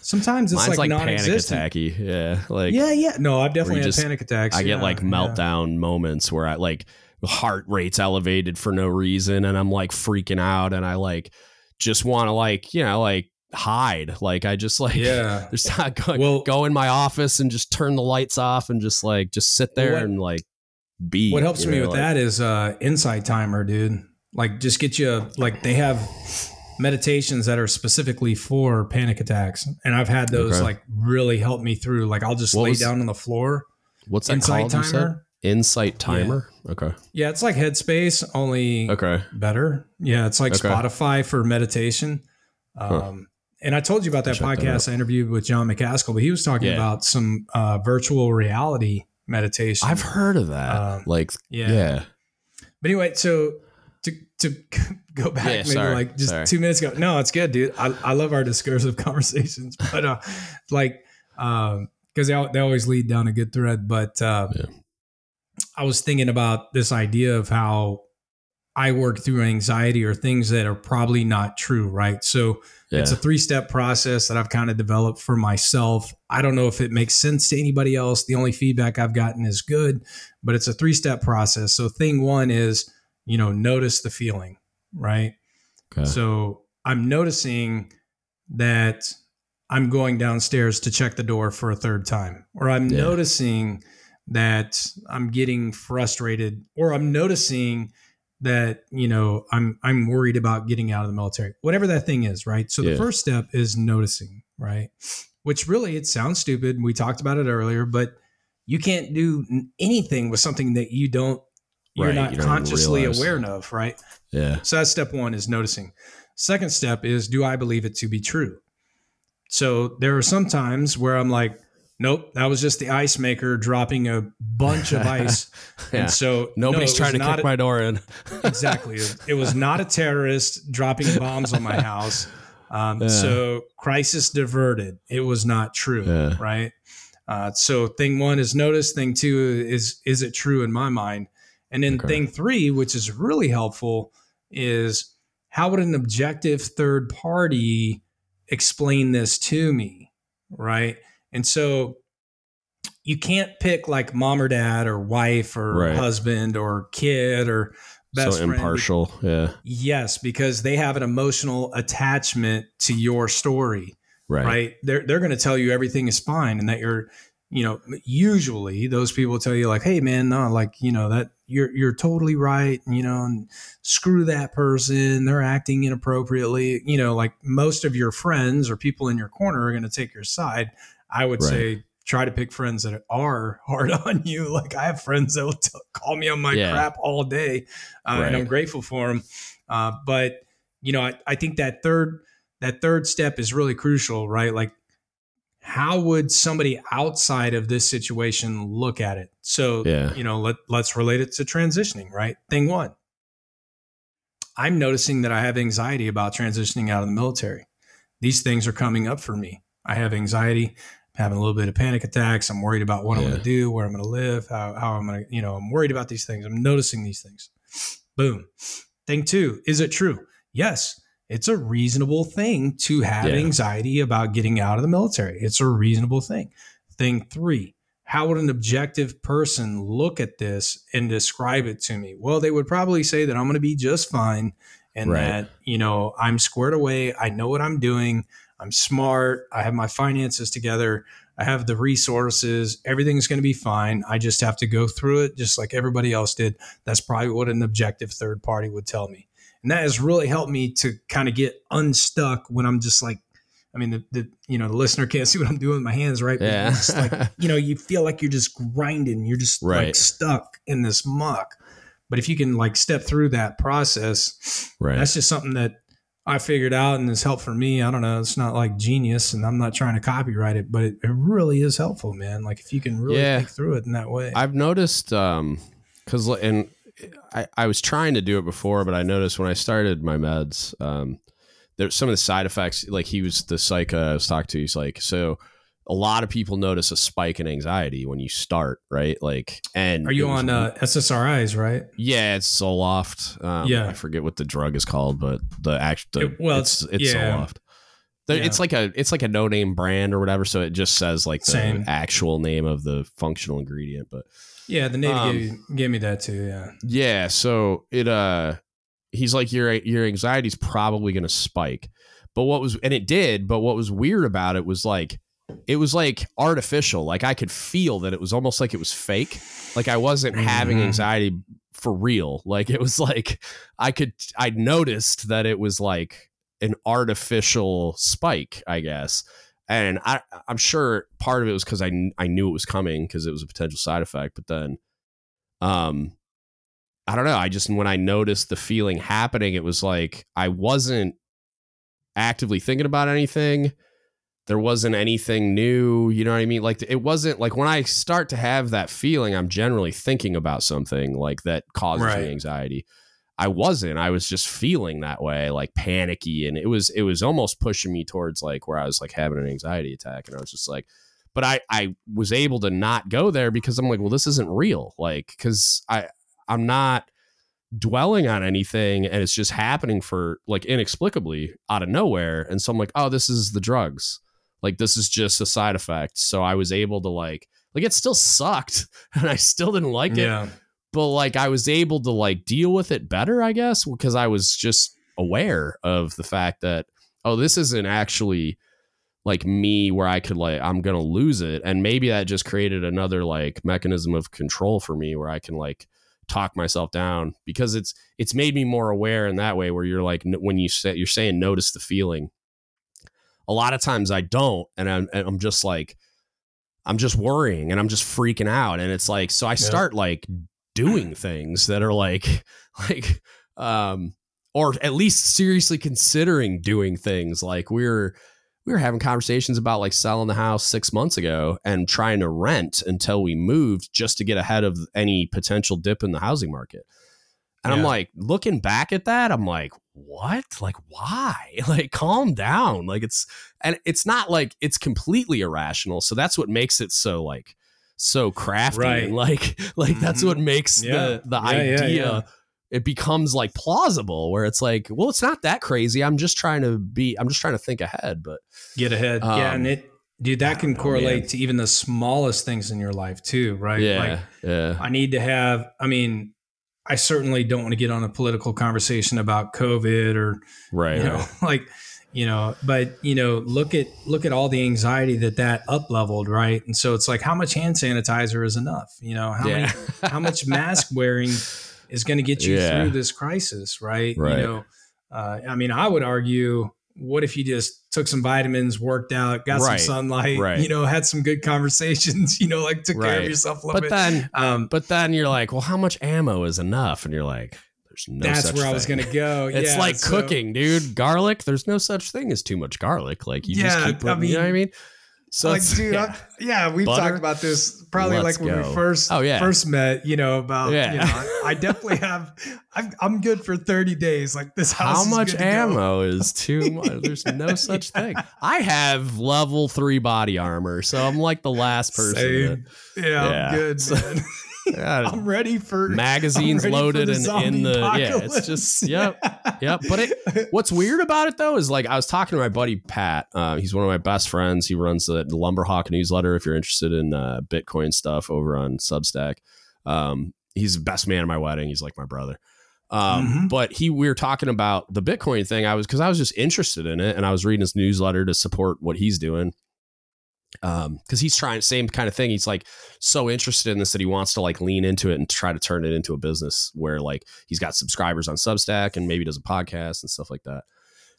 sometimes it's like, like, panic non-existent. attacky. Yeah. Like yeah. Yeah. No, I've definitely had just- panic attacks. I get yeah, like yeah. meltdown moments where I like heart rate's elevated for no reason and I'm like freaking out and I like just want to like, you know, like hide. Like I just like Yeah. there's not go, Well- go in my office and just turn the lights off and just like just sit there What- and like be What helps me know, with like- that is uh insight timer, dude. Like just get you a, like they have meditations that are specifically for panic attacks. And I've had those Okay. like really help me through. Like I'll just What lay was- down on the floor. What's that Insight called? you said? timer. Insight timer. Okay. Yeah, it's like Headspace, only Okay. better. Yeah, it's like Okay. Spotify for meditation. Um, Huh. And I told you about that podcast I interviewed with John McCaskill, but he was talking Yeah. about some uh, virtual reality meditation. I've heard of that. Um, like yeah. yeah. But anyway, so to to go back Yeah, maybe sorry, like just sorry. two minutes ago. No, it's good, dude. I, I love our discursive conversations, but uh, like um, because they they always lead down a good thread. But uh, Yeah. I was thinking about this idea of how I work through anxiety or things that are probably not true, right? So Yeah. it's a three step process that I've kind of developed for myself. I don't know if it makes sense to anybody else. The only feedback I've gotten is good, but it's a three step process. So, thing one is, you know, notice the feeling, right? okay. So, I'm noticing that I'm going downstairs to check the door for a third time, or I'm Yeah. noticing that I'm getting frustrated, or I'm noticing that you know I'm I'm worried about getting out of the military. Whatever that thing is, right? So Yeah. the first step is noticing, right? Which really it sounds stupid. We talked about it earlier, but you can't do anything with something that you don't you're Right, not you consciously aware of, right? yeah. So that's step one is noticing. Second step is do I believe it to be true? So there are some times where I'm like, nope, that was just the ice maker dropping a bunch of ice. Yeah. And so Nobody's no, trying to kick a- my door in. exactly. It was not a terrorist dropping bombs on my house. Um, Yeah. So crisis diverted. It was not true, Yeah. right? Uh, so thing one is notice. Thing two is is it true in my mind? And then Okay. thing three, which is really helpful, is how would an objective third party explain this to me, right? And so you can't pick like mom or dad or wife or Right. husband or kid or best so friend. impartial. Yeah. Yes, because they have an emotional attachment to your story, Right. right? They're they're going to tell you everything is fine and that you're, you know, usually those people tell you like, "Hey man, no, like, you know, that you're you're totally right, you know, and screw that person, they're acting inappropriately." You know, like most of your friends or people in your corner are going to take your side. I would Right. say try to pick friends that are hard on you. Like I have friends that will t- call me on my Yeah. crap all day, uh, and I'm grateful for them. Uh, but you know, I, I think that third that third step is really crucial, right? Like, how would somebody outside of this situation look at it? So, Yeah. you know, let let's relate it to transitioning, right? Thing one, I'm noticing that I have anxiety about transitioning out of the military. These things are coming up for me. I have anxiety, having a little bit of panic attacks. I'm worried about what I'm going to do, where I'm going to live, how, how I'm going to, you know, I'm worried about these things. I'm noticing these things. Boom. Thing two, is it true? Yes, it's a reasonable thing to have Yeah. anxiety about getting out of the military. It's a reasonable thing. Thing three, how would an objective person look at this and describe it to me? Well, they would probably say that I'm going to be just fine and Right. that, you know, I'm squared away. I know what I'm doing. I'm smart. I have my finances together. I have the resources. Everything's going to be fine. I just have to go through it just like everybody else did. That's probably what an objective third party would tell me. And that has really helped me to kind of get unstuck when I'm just like, I mean, the, the you know, the listener can't see what I'm doing with my hands, right? But Yeah. I'm like, you know, you feel like you're just grinding. You're just like Right. stuck in this muck. But if you can like step through that process, right. that's just something that I figured out and has helped for me. I don't know. It's not like genius and I'm not trying to copyright it, but it, it really is helpful, man. Like if you can really Yeah. think through it in that way. I've noticed um cuz and I I was trying to do it before but I noticed when I started my meds um there's some of the side effects like he was the psych uh, I was talking to he's like so a lot of people notice a spike in anxiety when you start, right? Like and Are you was- on uh, SSRIs, right? Yeah, it's Zoloft. Um, Yeah. I forget what the drug is called, but the actual It- well, it's it's- it's yeah. Zoloft. There- Yeah. It's like a it's like a no name brand or whatever, so it just says like the Same. actual name of the functional ingredient. But Yeah, the Navy Um, gave, gave me that too. Yeah. yeah, so it uh he's like your your anxiety's probably gonna spike. But what was and it did, but what was weird about it was like it was like artificial. Like I could feel that it was almost like it was fake. Like I wasn't having Mhm. anxiety for real. Like it was like I could I noticed that it was like an artificial spike, I guess. And I I'm sure part of it was cuz I I knew it was coming cuz it was a potential side effect, but then um I don't know, I just when I noticed the feeling happening, it was like I wasn't actively thinking about anything there wasn't anything new you know what i mean? Like it wasn't like when i start to have that feeling i'm generally thinking about something like that causes Right. me anxiety. I wasn't i was just feeling that way like panicky and it was it was almost pushing me towards like where i was like having an anxiety attack and i was just like but i i was able to not go there because i'm like well this isn't real like because i i'm not dwelling on anything and it's just happening for like inexplicably out of nowhere and so i'm like oh this is the drugs like this is just a side effect. So i was able to like like it still sucked and i still didn't like it yeah. but like i was able to like deal with it better i guess because i was just aware of the fact that oh this isn't actually like me where i could like i'm gonna lose it. And maybe that just created another like mechanism of control for me where i can like talk myself down because it's it's made me more aware in that way where you're like when you say you're saying notice the feeling a lot of times i don't and i'm, and I'm just like i'm just worrying and i'm just freaking out and it's like so i start like doing things that are like like um or at least seriously considering doing things like we're we were having conversations about like selling the house six months ago and trying to rent until we moved just to get ahead of any potential dip in the housing market. And I'm like, looking back at that, I'm like, what? Like, why? Like, calm down. Like, it's, and it's not like it's completely irrational. So that's what makes it so, like, so crafty. Right. And like, like, that's what makes Yeah. the, the Yeah, idea yeah. it becomes like plausible where it's like, well, it's not that crazy. I'm just trying to be, I'm just trying to think ahead, but get ahead. Um, yeah. And it, dude, that can correlate man. to even the smallest things in your life too, right? yeah, Like yeah, I need to have, I mean, I certainly don't want to get on a political conversation about COVID or, right. you know, right. like, you know, but you know, look at look at all the anxiety that that up leveled, right? And so it's like, how much hand sanitizer is enough? You know, how yeah. many, how much mask wearing is going to get you Yeah. through this crisis, right? Right. You know, uh, I mean, I would argue, what if you just took some vitamins, worked out, got Right. some sunlight, Right. you know, had some good conversations, you know, like took care of yourself a little but bit. then, um, but then you're like, well, how much ammo is enough? And you're like, there's no that's where I was going to go. It's Yeah, like so- cooking, dude. Garlic, there's no such thing as too much garlic. Like you Yeah, just keep I putting, you know what I mean, mean? So like, dude, yeah. Yeah, we've Butter? talked about this probably Let's like when go. we first Oh, yeah. first met. You know about Yeah. you know, I, I definitely have. I'm, I'm good for 30 days. Like this house. How much good to ammo is too much? There's no such thing. I have level three body armor, so I'm like the last person. Yeah, Yeah. I'm good, man. I'm ready for magazines ready for loaded the and in the yeah. It's just yep, yep. But it, what's weird about it though is like I was talking to my buddy Pat. Uh, he's one of my best friends. He runs the, the Lumberhawk newsletter. If you're interested in uh, Bitcoin stuff over on Substack, um, he's the best man at my wedding. He's like my brother. Um, Mhm. But he, we were talking about the Bitcoin thing. I was because I was just interested in it, and I was reading his newsletter to support what he's doing. Um, because he's trying same kind of thing. He's like so interested in this that he wants to like lean into it and try to turn it into a business where like he's got subscribers on Substack and maybe does a podcast and stuff like that.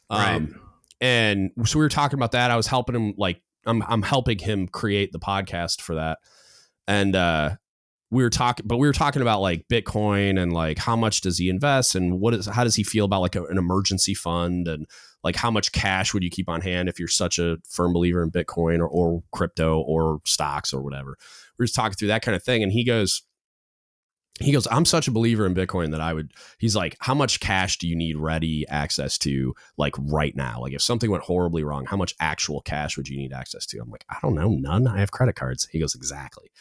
Um, and so we were talking about that. I was helping him like I'm I'm helping him create the podcast for that. And uh we were talking but we were talking about like Bitcoin and like how much does he invest and what is how does he feel about like a, an emergency fund and like how much cash would you keep on hand if you're such a firm believer in Bitcoin or, or crypto or stocks or whatever. We are just talking through that kind of thing. And he goes, he goes, I'm such a believer in Bitcoin that I would, he's like, how much cash do you need ready access to like right now? Like if something went horribly wrong, how much actual cash would you need access to? I'm like, I don't know, none. I have credit cards. He goes, exactly.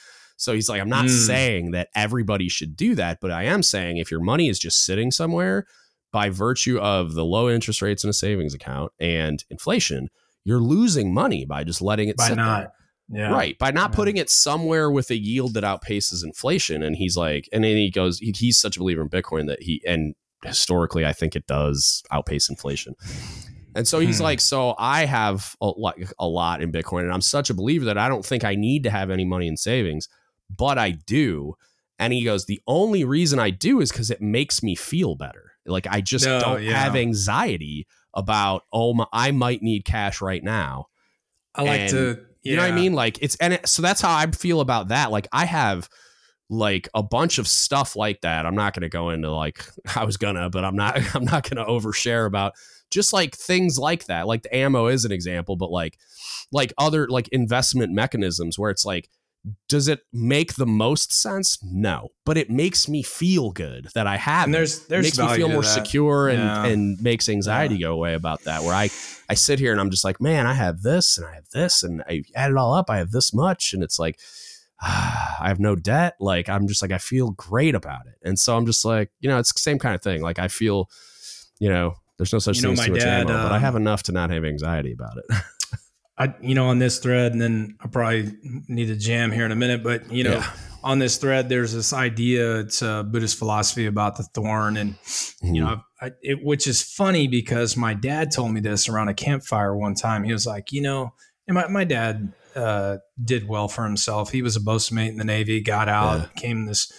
So he's like, I'm not Mm. saying that everybody should do that, but I am saying if your money is just sitting somewhere by virtue of the low interest rates in a savings account and inflation, you're losing money by just letting it by sit there. not. Yeah. Right. By not Yeah. putting it somewhere with a yield that outpaces inflation. And he's like, and then he goes, he, he's such a believer in Bitcoin that he, and historically, I think it does outpace inflation. And so he's Hmm. like, so I have a, lot- a lot in Bitcoin, and I'm such a believer that I don't think I need to have any money in savings, but I do. And he goes, the only reason I do is because it makes me feel better. Like I just No, don't yeah. have anxiety about, oh, my, I might need cash right now. I like And to. You know what I mean? Like it's and it, so that's how I feel about that. Like I have like a bunch of stuff like that. I'm not going to go into like I was gonna, but I'm not. I'm not going to overshare about just like things like that. Like the ammo is an example, but like like other like investment mechanisms where it's like. Does it make the most sense? No, but it makes me feel good that I have. And it there's there's makes me feel more that. secure and Yeah. and makes anxiety go away about that where i i sit here and i'm just like man i have this and i have this and i add it all up i have this much and it's like ah, i have no debt like i'm just like i feel great about it and so i'm just like you know it's the same kind of thing like i feel you know there's no such You know, thing as too much dad, ammo, but i um, have enough to not have anxiety about it I, you know, on this thread, and then I probably need to jam here in a minute, but you know, Yeah. on this thread, there's this idea. It's a Buddhist philosophy about the thorn, and you know, I, it, which is funny because my dad told me this around a campfire one time. He was like, you know, and my, my dad uh, did well for himself. He was a boatswain mate in the Navy, got out, Yeah. became this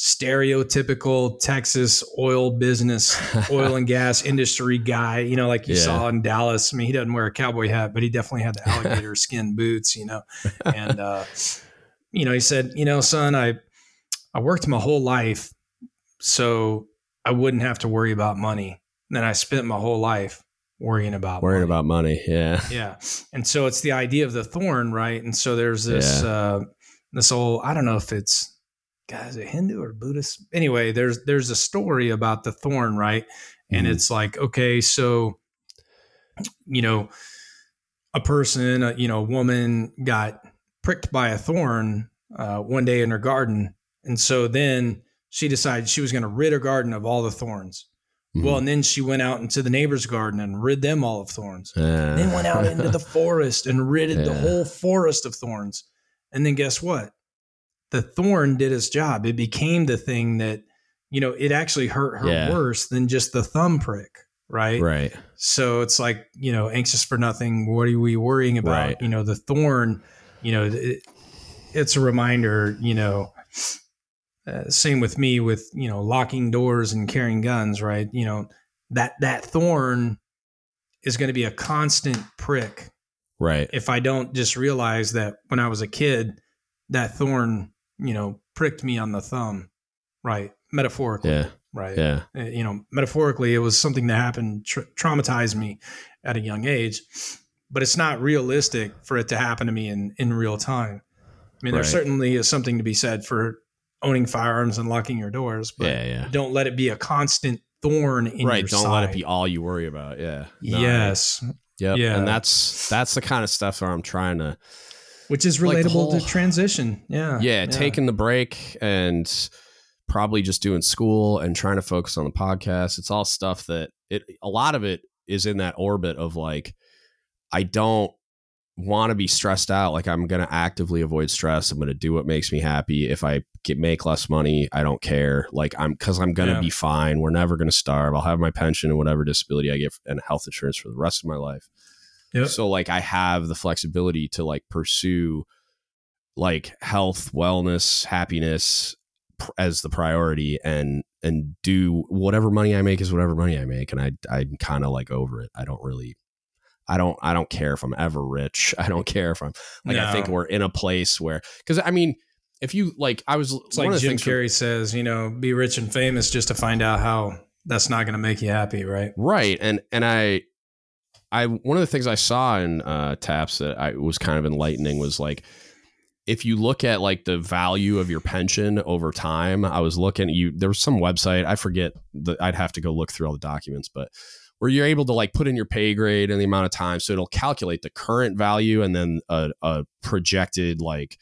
stereotypical Texas oil business, oil and gas industry guy, you know, like you Yeah. saw in Dallas. I mean, he doesn't wear a cowboy hat, but he definitely had the alligator skin boots, you know. And uh, you know, he said, you know, son, I I worked my whole life so I wouldn't have to worry about money. And then I spent my whole life worrying about worrying money. about money yeah Yeah. And so it's the idea of the thorn, right? And so there's this uh this old I don't know if it's guys a Hindu or Buddhist. Anyway, there's there's a story about the thorn, right? And Mhm. it's like, okay, so you know, a person, uh, you know, a woman got pricked by a thorn uh, one day in her garden, and so then she decided she was going to rid her garden of all the thorns. Mhm. Well, and then she went out into the neighbor's garden and rid them all of thorns. Uh, then went out into the forest and ridded the whole forest of thorns. And then guess what? The thorn did its job. It became the thing that, you know, it actually hurt her Yeah. worse than just the thumb prick, right? right. So it's like, you know, anxious for nothing. What are we worrying about? Right. You know, the thorn, you know, it, it's a reminder, you know, uh, same with me with, you know, locking doors and carrying guns, right? You know, that, that thorn is going to be a constant prick Right. if I don't just realize that when I was a kid, that thorn, you know, pricked me on the thumb, right? Metaphorically, Yeah. right? Yeah. Uh, you know, metaphorically, it was something that happened, tra- traumatized me at a young age, but it's not realistic for it to happen to me in, in real time. I mean, there Right. certainly is something to be said for owning firearms and locking your doors, but Yeah. Yeah. don't let it be a constant thorn in right. your Don't let it be all you worry about. Yeah. No, yes, Yep. Yeah. And that's that's the kind of stuff where I'm trying to which is Like relatable whole- to transition. Yeah, yeah, taking the break and probably just doing school and trying to focus on the podcast. It's all stuff that it a lot of it is in that orbit of like I don't want to be stressed out. Like I'm going to actively avoid stress. I'm going to do what makes me happy. If I get make less money, I don't care. Like I'm cuz I'm going to Yeah. be fine. We're never going to starve. I'll have my pension and whatever disability I get and health insurance for the rest of my life. Yep. So like I have the flexibility to like pursue like health, wellness, happiness pr- as the priority and and do whatever money I make is whatever money I make and I I'm kind of like over it. I don't really I don't I don't care if I'm ever rich. I don't care if I'm like I think we're in a place where cuz I mean if you like I was It's one like of the Jim things Carrey says, you know, be rich and famous just to find out how that's not going to make you happy, right? Right. And and I I one of the things I saw in uh taps that I was kind of enlightening was like if you look at like the value of your pension over time, I was looking you there was some website, I forget the I'd have to go look through all the documents, but where you're able to like put in your pay grade and the amount of time so it'll calculate the current value and then a, a projected like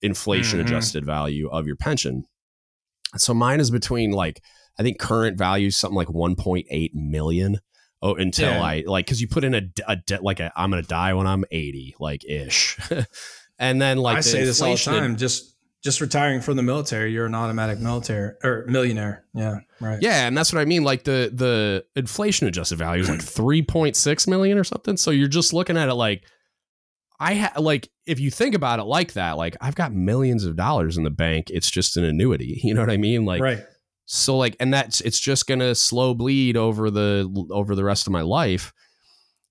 inflation adjusted value of your pension. So mine is between like I think current value is something like 1.8 million. Oh, until Yeah. I like because you put in a, a d- like a I'm gonna die when I'm 80 like ish, and then like I the say this all the time. Just just retiring from the military, you're an automatic military or millionaire. Yeah, right. Yeah, and that's what I mean. Like the the inflation adjusted value is like 3.6 million or something. So you're just looking at it like I ha- like if you think about it like that, like I've got millions of dollars in the bank. It's just an annuity. You know what I mean? Like right. So like and that's it's just gonna slow bleed over the over the rest of my life.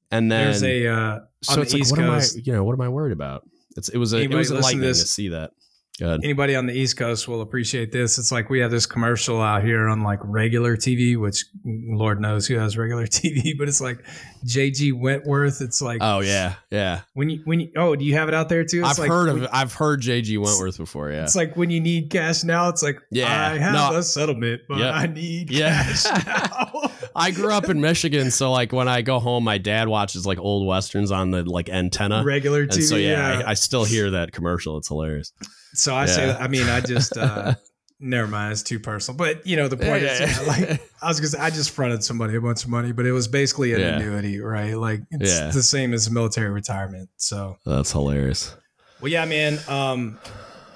And then There's a uh, so it's the like East what Coast. am I you know what am I worried about? It's it was a, it was listen to enlightening to, see that. Good. anybody on the East Coast will appreciate this. It's like we have this commercial out here on like regular TV, which Lord knows who has regular TV, but it's like JG Wentworth. It's like Oh yeah, yeah. when you when you oh, do you have it out there too? It's I've like heard when- of I've heard JG Wentworth before. Yeah. It's like when you need cash now. It's like Yeah. I have No. a settlement, but Yep. I need Yeah. cash now. I grew up in Michigan, so like when I go home, my dad watches like old westerns on the like antenna, regular and TV. so yeah, yeah. I, I still hear that commercial. It's hilarious. so I say, yeah. that, I mean, I just uh, never mind. It's too personal, but you know, the point is, Yeah. yeah, like I was gonna say, I just fronted somebody a bunch of money, but it was basically an Yeah. annuity, right? Like it's Yeah. the same as military retirement. So, That's hilarious. well, yeah, man. Um,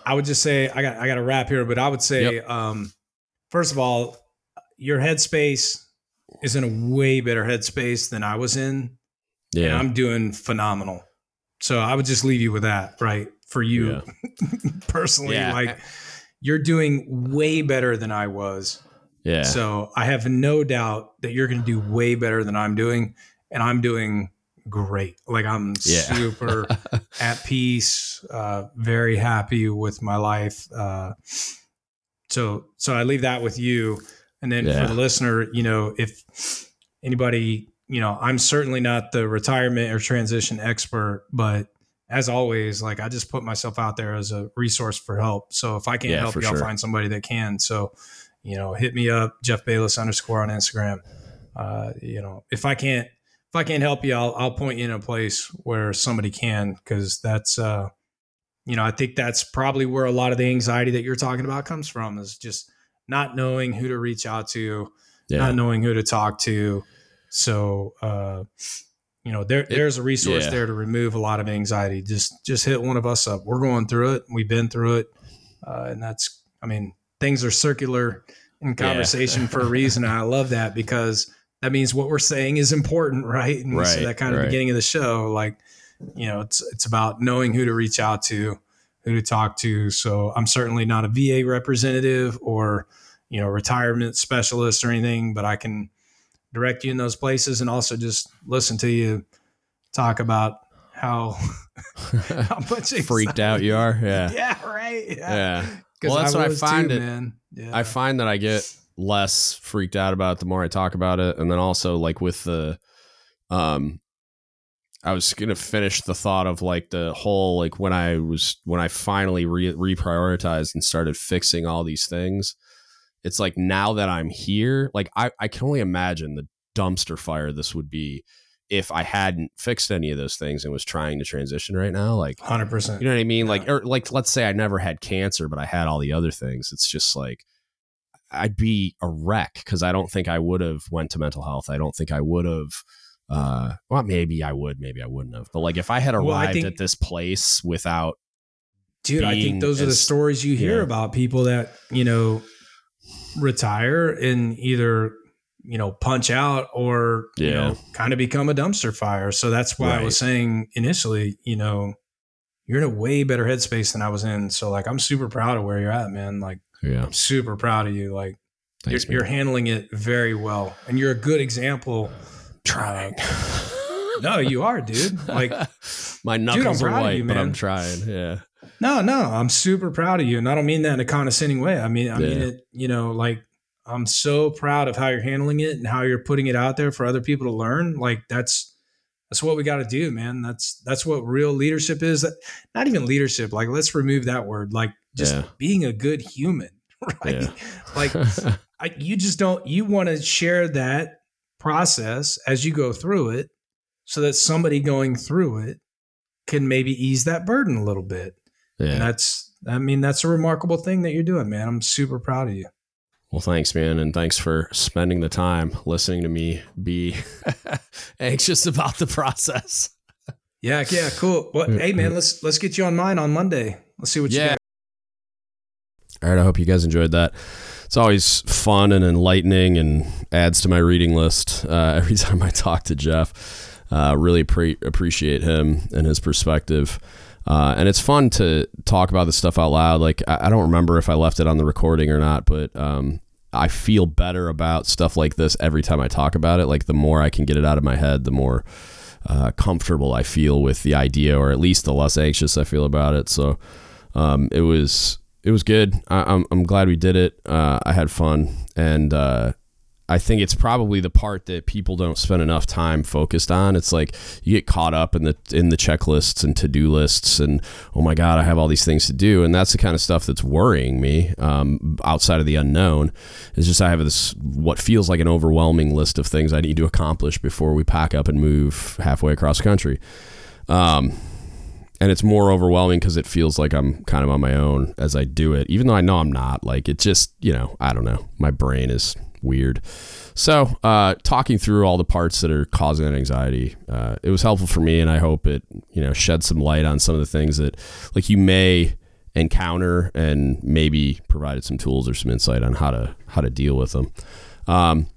I would just say I got I got a wrap here, but I would say, um, first of all, your headspace is in a way better headspace than I was in. and Yeah, I'm doing phenomenal. So I would just leave you with that, right? For you personally, Yeah. like you're doing way better than I was. yeah, So I have no doubt that you're going to do way better than I'm doing, and I'm doing great. Like I'm Yeah. super at peace, uh, very happy with my life. Uh, so so I leave that with you, and then Yeah. for the listener, you know, if anybody, you know, I'm certainly not the retirement or transition expert, but as always, like I just put myself out there as a resource for help. So if I can't Yeah, help you, I'll find somebody that can. So, you know, hit me up, Jeff Bayless underscore on Instagram. Uh, you know, if I can't if I can't help you, I'll I'll point you in a place where somebody can because that's uh, you know, I think that's probably where a lot of the anxiety that you're talking about comes from is just not knowing who to reach out to, Yeah. not knowing who to talk to. So, uh, you know, there there's a resource yeah. there to remove a lot of anxiety. Just just hit one of us up. We're going through it. We've been through it, uh, and that's. I mean, things are circular in conversation for a reason. And I love that because that means what we're saying is important, right? And Right, that kind of right. beginning of the show, like you know, it's it's about knowing who to reach out to, who to talk to. So I'm certainly not a VA representative or you know retirement specialist or anything, but I can direct you in those places and also just listen to you talk about how how much freaked out you are. Yeah. Yeah, right. Yeah, Well, that's what I find too, it- man. Yeah. I find that I get less freaked out about it the more I talk about it, and then also like with the, um, I was gonna finish the thought of like the whole like when I was when I finally re- reprioritized and started fixing all these things. It's like now that I'm here, like I I can only imagine the dumpster fire this would be if I hadn't fixed any of those things and was trying to transition right now. Like hundred percent. you know what I mean? Like, or er, like, let's say I never had cancer, but I had all the other things. It's just like I'd be a wreck because I don't think I would have went to mental health. I don't think I would have. Uh, well, maybe I would, maybe I wouldn't have. But like, if I had arrived Well, I think- at this place without, Dude, I think those are the stories you hear yeah. about people that, you know, retire and either, you know, punch out or, you know, kind of become a dumpster fire. So that's why I was saying initially, you know, you're in a way better headspace than I was in. So like I'm super proud of where you're at, man. Like yeah, I'm super proud of you. Like thanks, you're, you're handling it very well. And you're a good example. Trying. No, you are, dude. Like my knuckles are white, you, but I'm trying. Yeah, No, no, I'm super proud of you, and I don't mean that in a condescending way. I mean, I mean it. You know, like I'm so proud of how you're handling it and how you're putting it out there for other people to learn. Like that's that's what we got to do, man. That's that's what real leadership is. That not even leadership. Like let's remove that word. Like just Yeah. being a good human, right? Yeah. Like I, you just don't. You want to share that process as you go through it, so that somebody going through it can maybe ease that burden a little bit. And that's, I mean, that's a remarkable thing that you're doing, man. I'm super proud of you. Well, thanks, man, and thanks for spending the time listening to me be anxious about the process. Yeah, yeah, cool. Well, hey, man, let's let's get you on mine on Monday. Let's see what you got. All right, I hope you guys enjoyed that. It's always fun and enlightening and adds to my reading list uh, every time I talk to Jeff. Uh, really pre- appreciate him and his perspective. Uh, and it's fun to talk about this stuff out loud. Like, I, I don't remember if I left it on the recording or not, but um, I feel better about stuff like this every time I talk about it. Like, the more I can get it out of my head, the more uh, comfortable I feel with the idea, or at least the less anxious I feel about it. So, um, it was it was good. I, I'm I'm glad we did it. Uh, I had fun, and uh, I think it's probably the part that people don't spend enough time focused on. It's like you get caught up in the in the checklists and to do lists, and oh my god, I have all these things to do, and that's the kind of stuff that's worrying me. Um, outside of the unknown, is just I have this what feels like an overwhelming list of things I need to accomplish before we pack up and move halfway across the country. Um, and it's more overwhelming because it feels like I'm kind of on my own as I do it, even though I know I'm not. Like it just, you know, I don't know. My brain is weird. So, uh, talking through all the parts that are causing that anxiety, uh, it was helpful for me, and I hope it, you know, shed some light on some of the things that, like, you may encounter, and maybe provided some tools or some insight on how to how to deal with them. Um,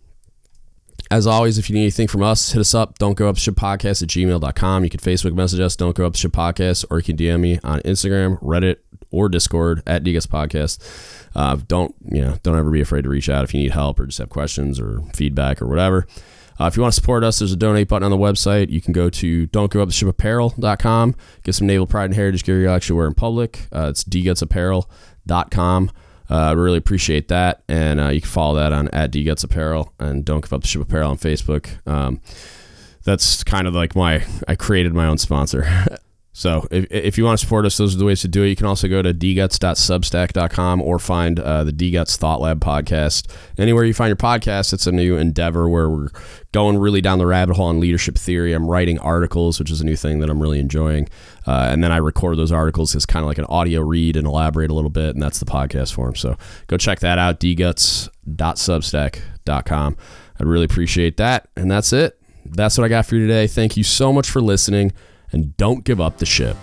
as always, if you need anything from us, hit us up. Don't give up ship podcast at gmail.com. You can Facebook message us, don't give up ship podcast, or you can DM me on Instagram, Reddit, or Discord at DGUTS Podcast. Uh, don't, you know, don't ever be afraid to reach out if you need help or just have questions or feedback or whatever. Uh, if you want to support us, there's a donate button on the website. You can go to don't give up shipapparel.com, get some naval pride and heritage gear you actually wear in public. Uh, it's dgutsapparel.com. Uh, I really appreciate that. And uh, you can follow that on at DGuts Apparel and Don't Give Up the Ship Apparel on Facebook. Um, that's kind of like my, I created my own sponsor. So if, if you want to support us, those are the ways to do it. You can also go to dguts.substack.com or find uh, the dguts Thought Lab podcast. Anywhere you find your podcast, it's a new endeavor where we're going really down the rabbit hole on leadership theory. I'm writing articles, which is a new thing that I'm really enjoying. Uh, and then I record those articles as kind of like an audio read and elaborate a little bit, and that's the podcast form. So go check that out, dguts.substack.com. I'd really appreciate that. And that's it. That's what I got for you today. Thank you so much for listening and don't give up the ship.